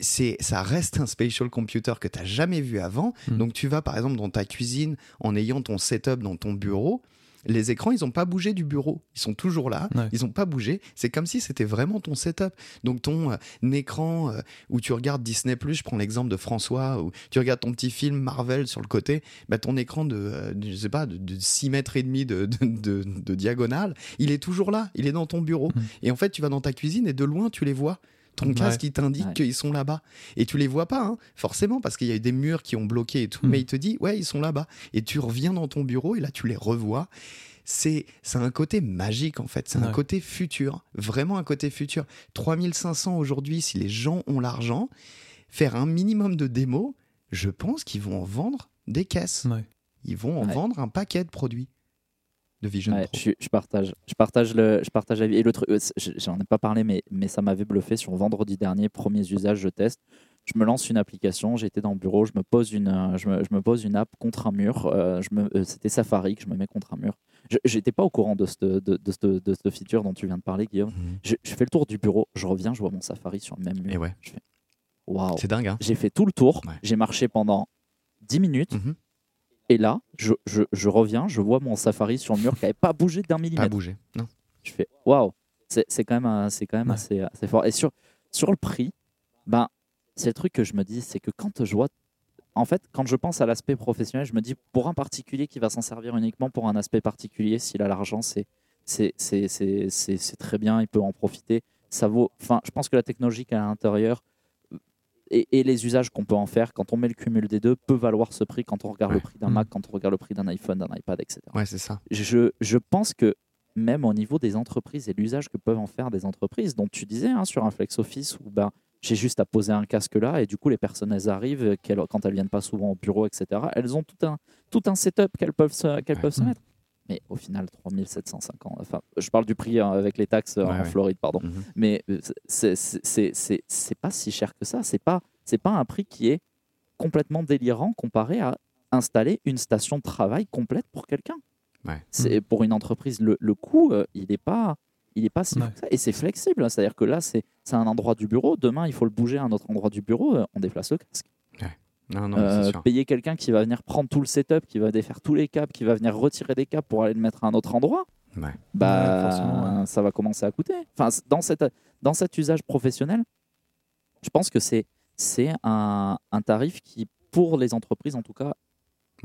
ça reste un spatial computer que tu n'as jamais vu avant. Hmm. Donc, tu vas, par exemple, dans ta cuisine en ayant ton setup dans ton bureau les écrans, ils n'ont pas bougé du bureau. Ils sont toujours là. Ils n'ont pas bougé. C'est comme si c'était vraiment ton setup. Donc ton euh, écran euh, où tu regardes Disney+, je prends l'exemple de François, où tu regardes ton petit film Marvel sur le côté, bah, ton écran de, euh, je sais pas, de, 6 mètres et demi de, de, diagonale, il est toujours là. Il est dans ton bureau. Mmh. Et en fait, tu vas dans ta cuisine et de loin, tu les vois ton casque il t'indique qu'ils sont là-bas. Et tu les vois pas hein, forcément parce qu'il y a eu des murs qui ont bloqué et tout mais hmm. il te dit ouais ils sont là-bas. Et tu reviens dans ton bureau et là tu les revois. C'est un côté magique en fait, c'est un côté futur, vraiment un côté futur. 3500 aujourd'hui, si les gens ont l'argent, faire un minimum de démos, je pense qu'ils vont en vendre des caisses. Ils vont en vendre un paquet de produits. De Vision Pro. Je, je, partage, je partage le, je partage la vie. Et le truc, j'en ai pas parlé, mais, mais ça m'avait bluffé sur vendredi dernier, premiers usages, je teste. Je me lance une application, j'étais dans le bureau, je me pose une, je me, je me pose une app contre un mur. je me, c'était Safari que je me mets contre un mur. J'étais pas au courant de cette, de, de, de, cette feature dont tu viens de parler, Guillaume. Mhm. Je, fais le tour du bureau, je reviens, je vois mon Safari sur le même mur. Et ouais. Je fais, waouh. C'est dingue. Hein j'ai fait tout le tour, j'ai marché pendant 10 minutes. Mhm. Et là, je, je, je, reviens, je vois mon Safari sur le mur qui n'avait pas bougé d'un millimètre. Pas bougé, non. Je fais waouh, c'est quand même, c'est quand même assez, assez fort. Et sur, sur le prix, ben, c'est le truc que je me dis, c'est que quand je vois en fait, quand je pense à l'aspect professionnel, je me dis pour un particulier qui va s'en servir uniquement pour un aspect particulier, s'il a l'argent, c'est c'est très bien, il peut en profiter. Ça vaut. Enfin, je pense que la technologie qui est à l'intérieur et, et, les usages qu'on peut en faire, quand on met le cumul des deux, peut valoir ce prix quand on regarde le prix d'un Mac, quand on regarde le prix d'un iPhone, d'un iPad, etc. Ouais, c'est ça. Je, je pense que même au niveau des entreprises et l'usage que peuvent en faire des entreprises, dont tu disais hein, sur un Flex Office, où ben, j'ai juste à poser un casque là et du coup les personnes elles arrivent quand elles viennent pas souvent au bureau etc elles ont tout un tout un setup qu'elles peuvent se, qu'elles peuvent se mettre mais au final 3750 enfin je parle du prix hein, avec les taxes euh, en Floride pardon mhm. mais euh, c'est c'est pas si cher que ça c'est pas c'est pas un prix qui est complètement délirant comparé à installer une station de travail complète pour quelqu'un c'est pour une entreprise le, le coût euh, il n'est pas il n'est pas si ça. Et c'est flexible. C'est-à-dire que là, c'est un endroit du bureau. Demain, il faut le bouger à un autre endroit du bureau. Euh, on déplace le casque. Non, non, euh, payer quelqu'un qui va venir prendre tout le setup, qui va défaire tous les câbles, qui va venir retirer des câbles pour aller le mettre à un autre endroit. Bah, ça va commencer à coûter. Enfin, dans, cette, dans cet usage professionnel, je pense que c'est un, un tarif qui, pour les entreprises en tout cas,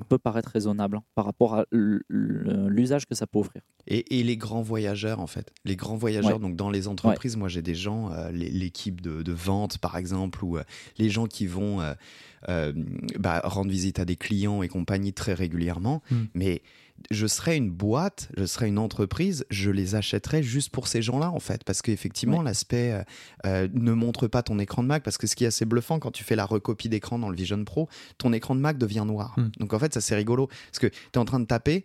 peut paraître raisonnable hein, par rapport à l'usage que ça peut offrir. Et, les grands voyageurs, en fait. Les grands voyageurs, donc dans les entreprises, moi j'ai des gens, euh, l'équipe de, vente par exemple, ou euh, les gens qui vont euh, bah, rendre visite à des clients et compagnie très régulièrement. Hmm. Mais je serais une boîte, je serais une entreprise, je les achèterais juste pour ces gens-là, en fait. Parce qu'effectivement, l'aspect euh, euh, ne montre pas ton écran de Mac. Parce que ce qui est assez bluffant quand tu fais la recopie d'écran dans le Vision Pro, ton écran de Mac devient noir. Hmm. Donc en fait, ça c'est rigolo. Parce que tu es en train de taper.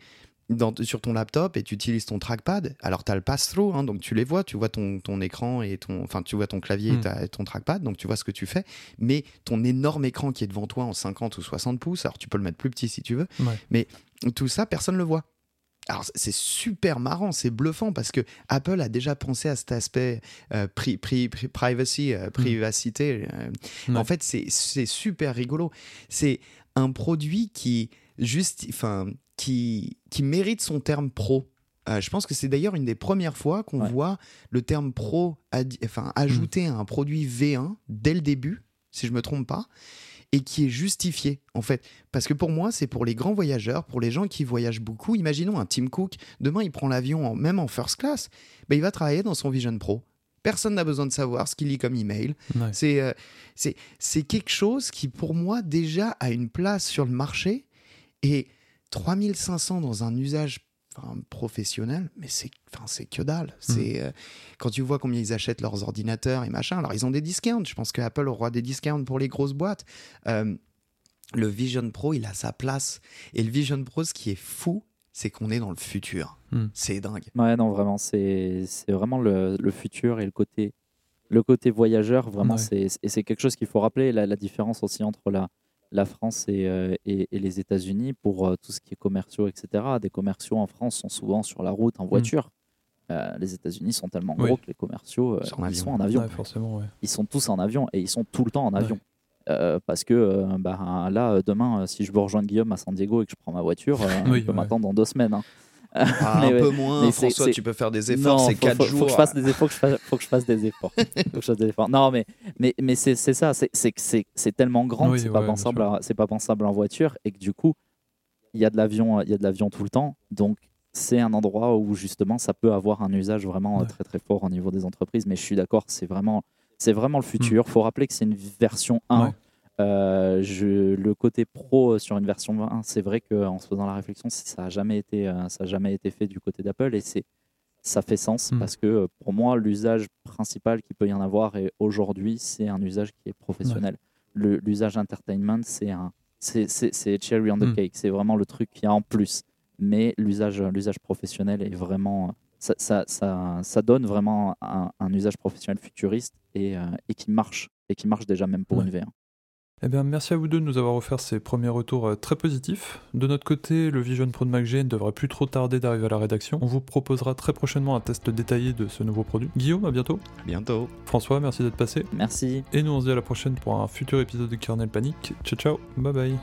Sur ton laptop et tu utilises ton trackpad, alors tu as le pass-through, hein, donc tu les vois, tu vois ton, ton, écran et ton, enfin tu vois ton clavier et, hmm. ton trackpad, donc tu vois ce que tu fais, mais ton énorme écran qui est devant toi en 50 ou 60 pouces, alors tu peux le mettre plus petit si tu veux, mais tout ça, personne ne le voit. Alors c'est super marrant, c'est bluffant parce que Apple a déjà pensé à cet aspect euh, privacy, euh, mm. privacité. Euh. En fait, c'est super rigolo. C'est un produit qui juste, enfin, qui qui mérite son terme pro. je pense que c'est d'ailleurs une des premières fois qu'on voit le terme pro enfin, ajouté à un produit V1 dès le début, si je me trompe pas et qui est justifié en fait. Parce que pour moi, c'est pour les grands voyageurs, pour les gens qui voyagent beaucoup. Imaginons un Tim Cook, demain il prend l'avion même en first class, ben, il va travailler dans son Vision Pro. Personne n'a besoin de savoir ce qu'il lit comme email. Euh, c'est c'est quelque chose qui pour moi déjà a une place sur le marché et 3500 dans un usage professionnel, mais c'est c'est que dalle. Hmm. C'est euh, quand tu vois combien ils achètent leurs ordinateurs et machin. Alors ils ont des discounts. Je pense que Apple aura des discounts pour les grosses boîtes. Euh, le Vision Pro, il a sa place. Et le Vision Pro, ce qui est fou, c'est qu'on est dans le futur. Hmm. C'est dingue. Ouais, non, vraiment, c'est vraiment le, le, futur et le côté, le côté voyageur. Vraiment, c'est et c'est quelque chose qu'il faut rappeler. La, la, différence aussi entre la, la France euh, et, et, les États-Unis pour euh, tout ce qui est commerciaux, etc. Des commerciaux en France sont souvent sur la route en mm. voiture. Euh, les États-Unis sont tellement gros que les commerciaux ils sont en avion. forcément, Ils sont tous en avion et ils sont tout le temps en avion. parce que bah, là, demain, si je veux rejoindre Guillaume à San Diego et que je prends ma voiture, il peut m'attendre dans deux semaines. Hein. Ah, un peu moins, François, tu peux faire des efforts, c'est 4 jours. Faut que je fasse des efforts, faut que je fasse, des efforts. faut que je fasse des efforts. Non, mais, mais, mais c'est ça, c'est tellement grand que c'est pas, pensable pas pensable en voiture et que du coup, il y a de l'avion tout le temps. Donc, c'est un endroit où justement ça peut avoir un usage vraiment très très fort au niveau des entreprises. Mais je suis d'accord, c'est vraiment, vraiment le futur. Il faut rappeler que c'est une version 1 euh, je, le côté pro sur une version 20, c'est vrai qu'en se faisant la réflexion, ça n'a jamais, été, euh, jamais été fait du côté d'Apple et c'est, ça fait sens hmm. parce que euh, pour moi, l'usage principal qu'il peut y en avoir et aujourd'hui, c'est un usage qui est professionnel. L'usage entertainment, c'est un, c'est, cherry on the hmm. cake, c'est vraiment le truc qui a en plus. mais l'usage professionnel est vraiment ça, ça, ça, ça, donne vraiment un, un, usage professionnel futuriste et, et, qui marche, et qui marche déjà même pour une VR. Eh bien, merci à vous deux de nous avoir offert ces premiers retours euh, très positifs. De notre côté, le Vision Pro de MacG ne devrait plus trop tarder d'arriver à la rédaction. On vous proposera très prochainement un test détaillé de ce nouveau produit. Guillaume, à bientôt. À bientôt. François, merci d'être passé. Merci. Et nous, on se dit à la prochaine pour un futur épisode de Kernel Panic. Ciao, ciao. Bye bye.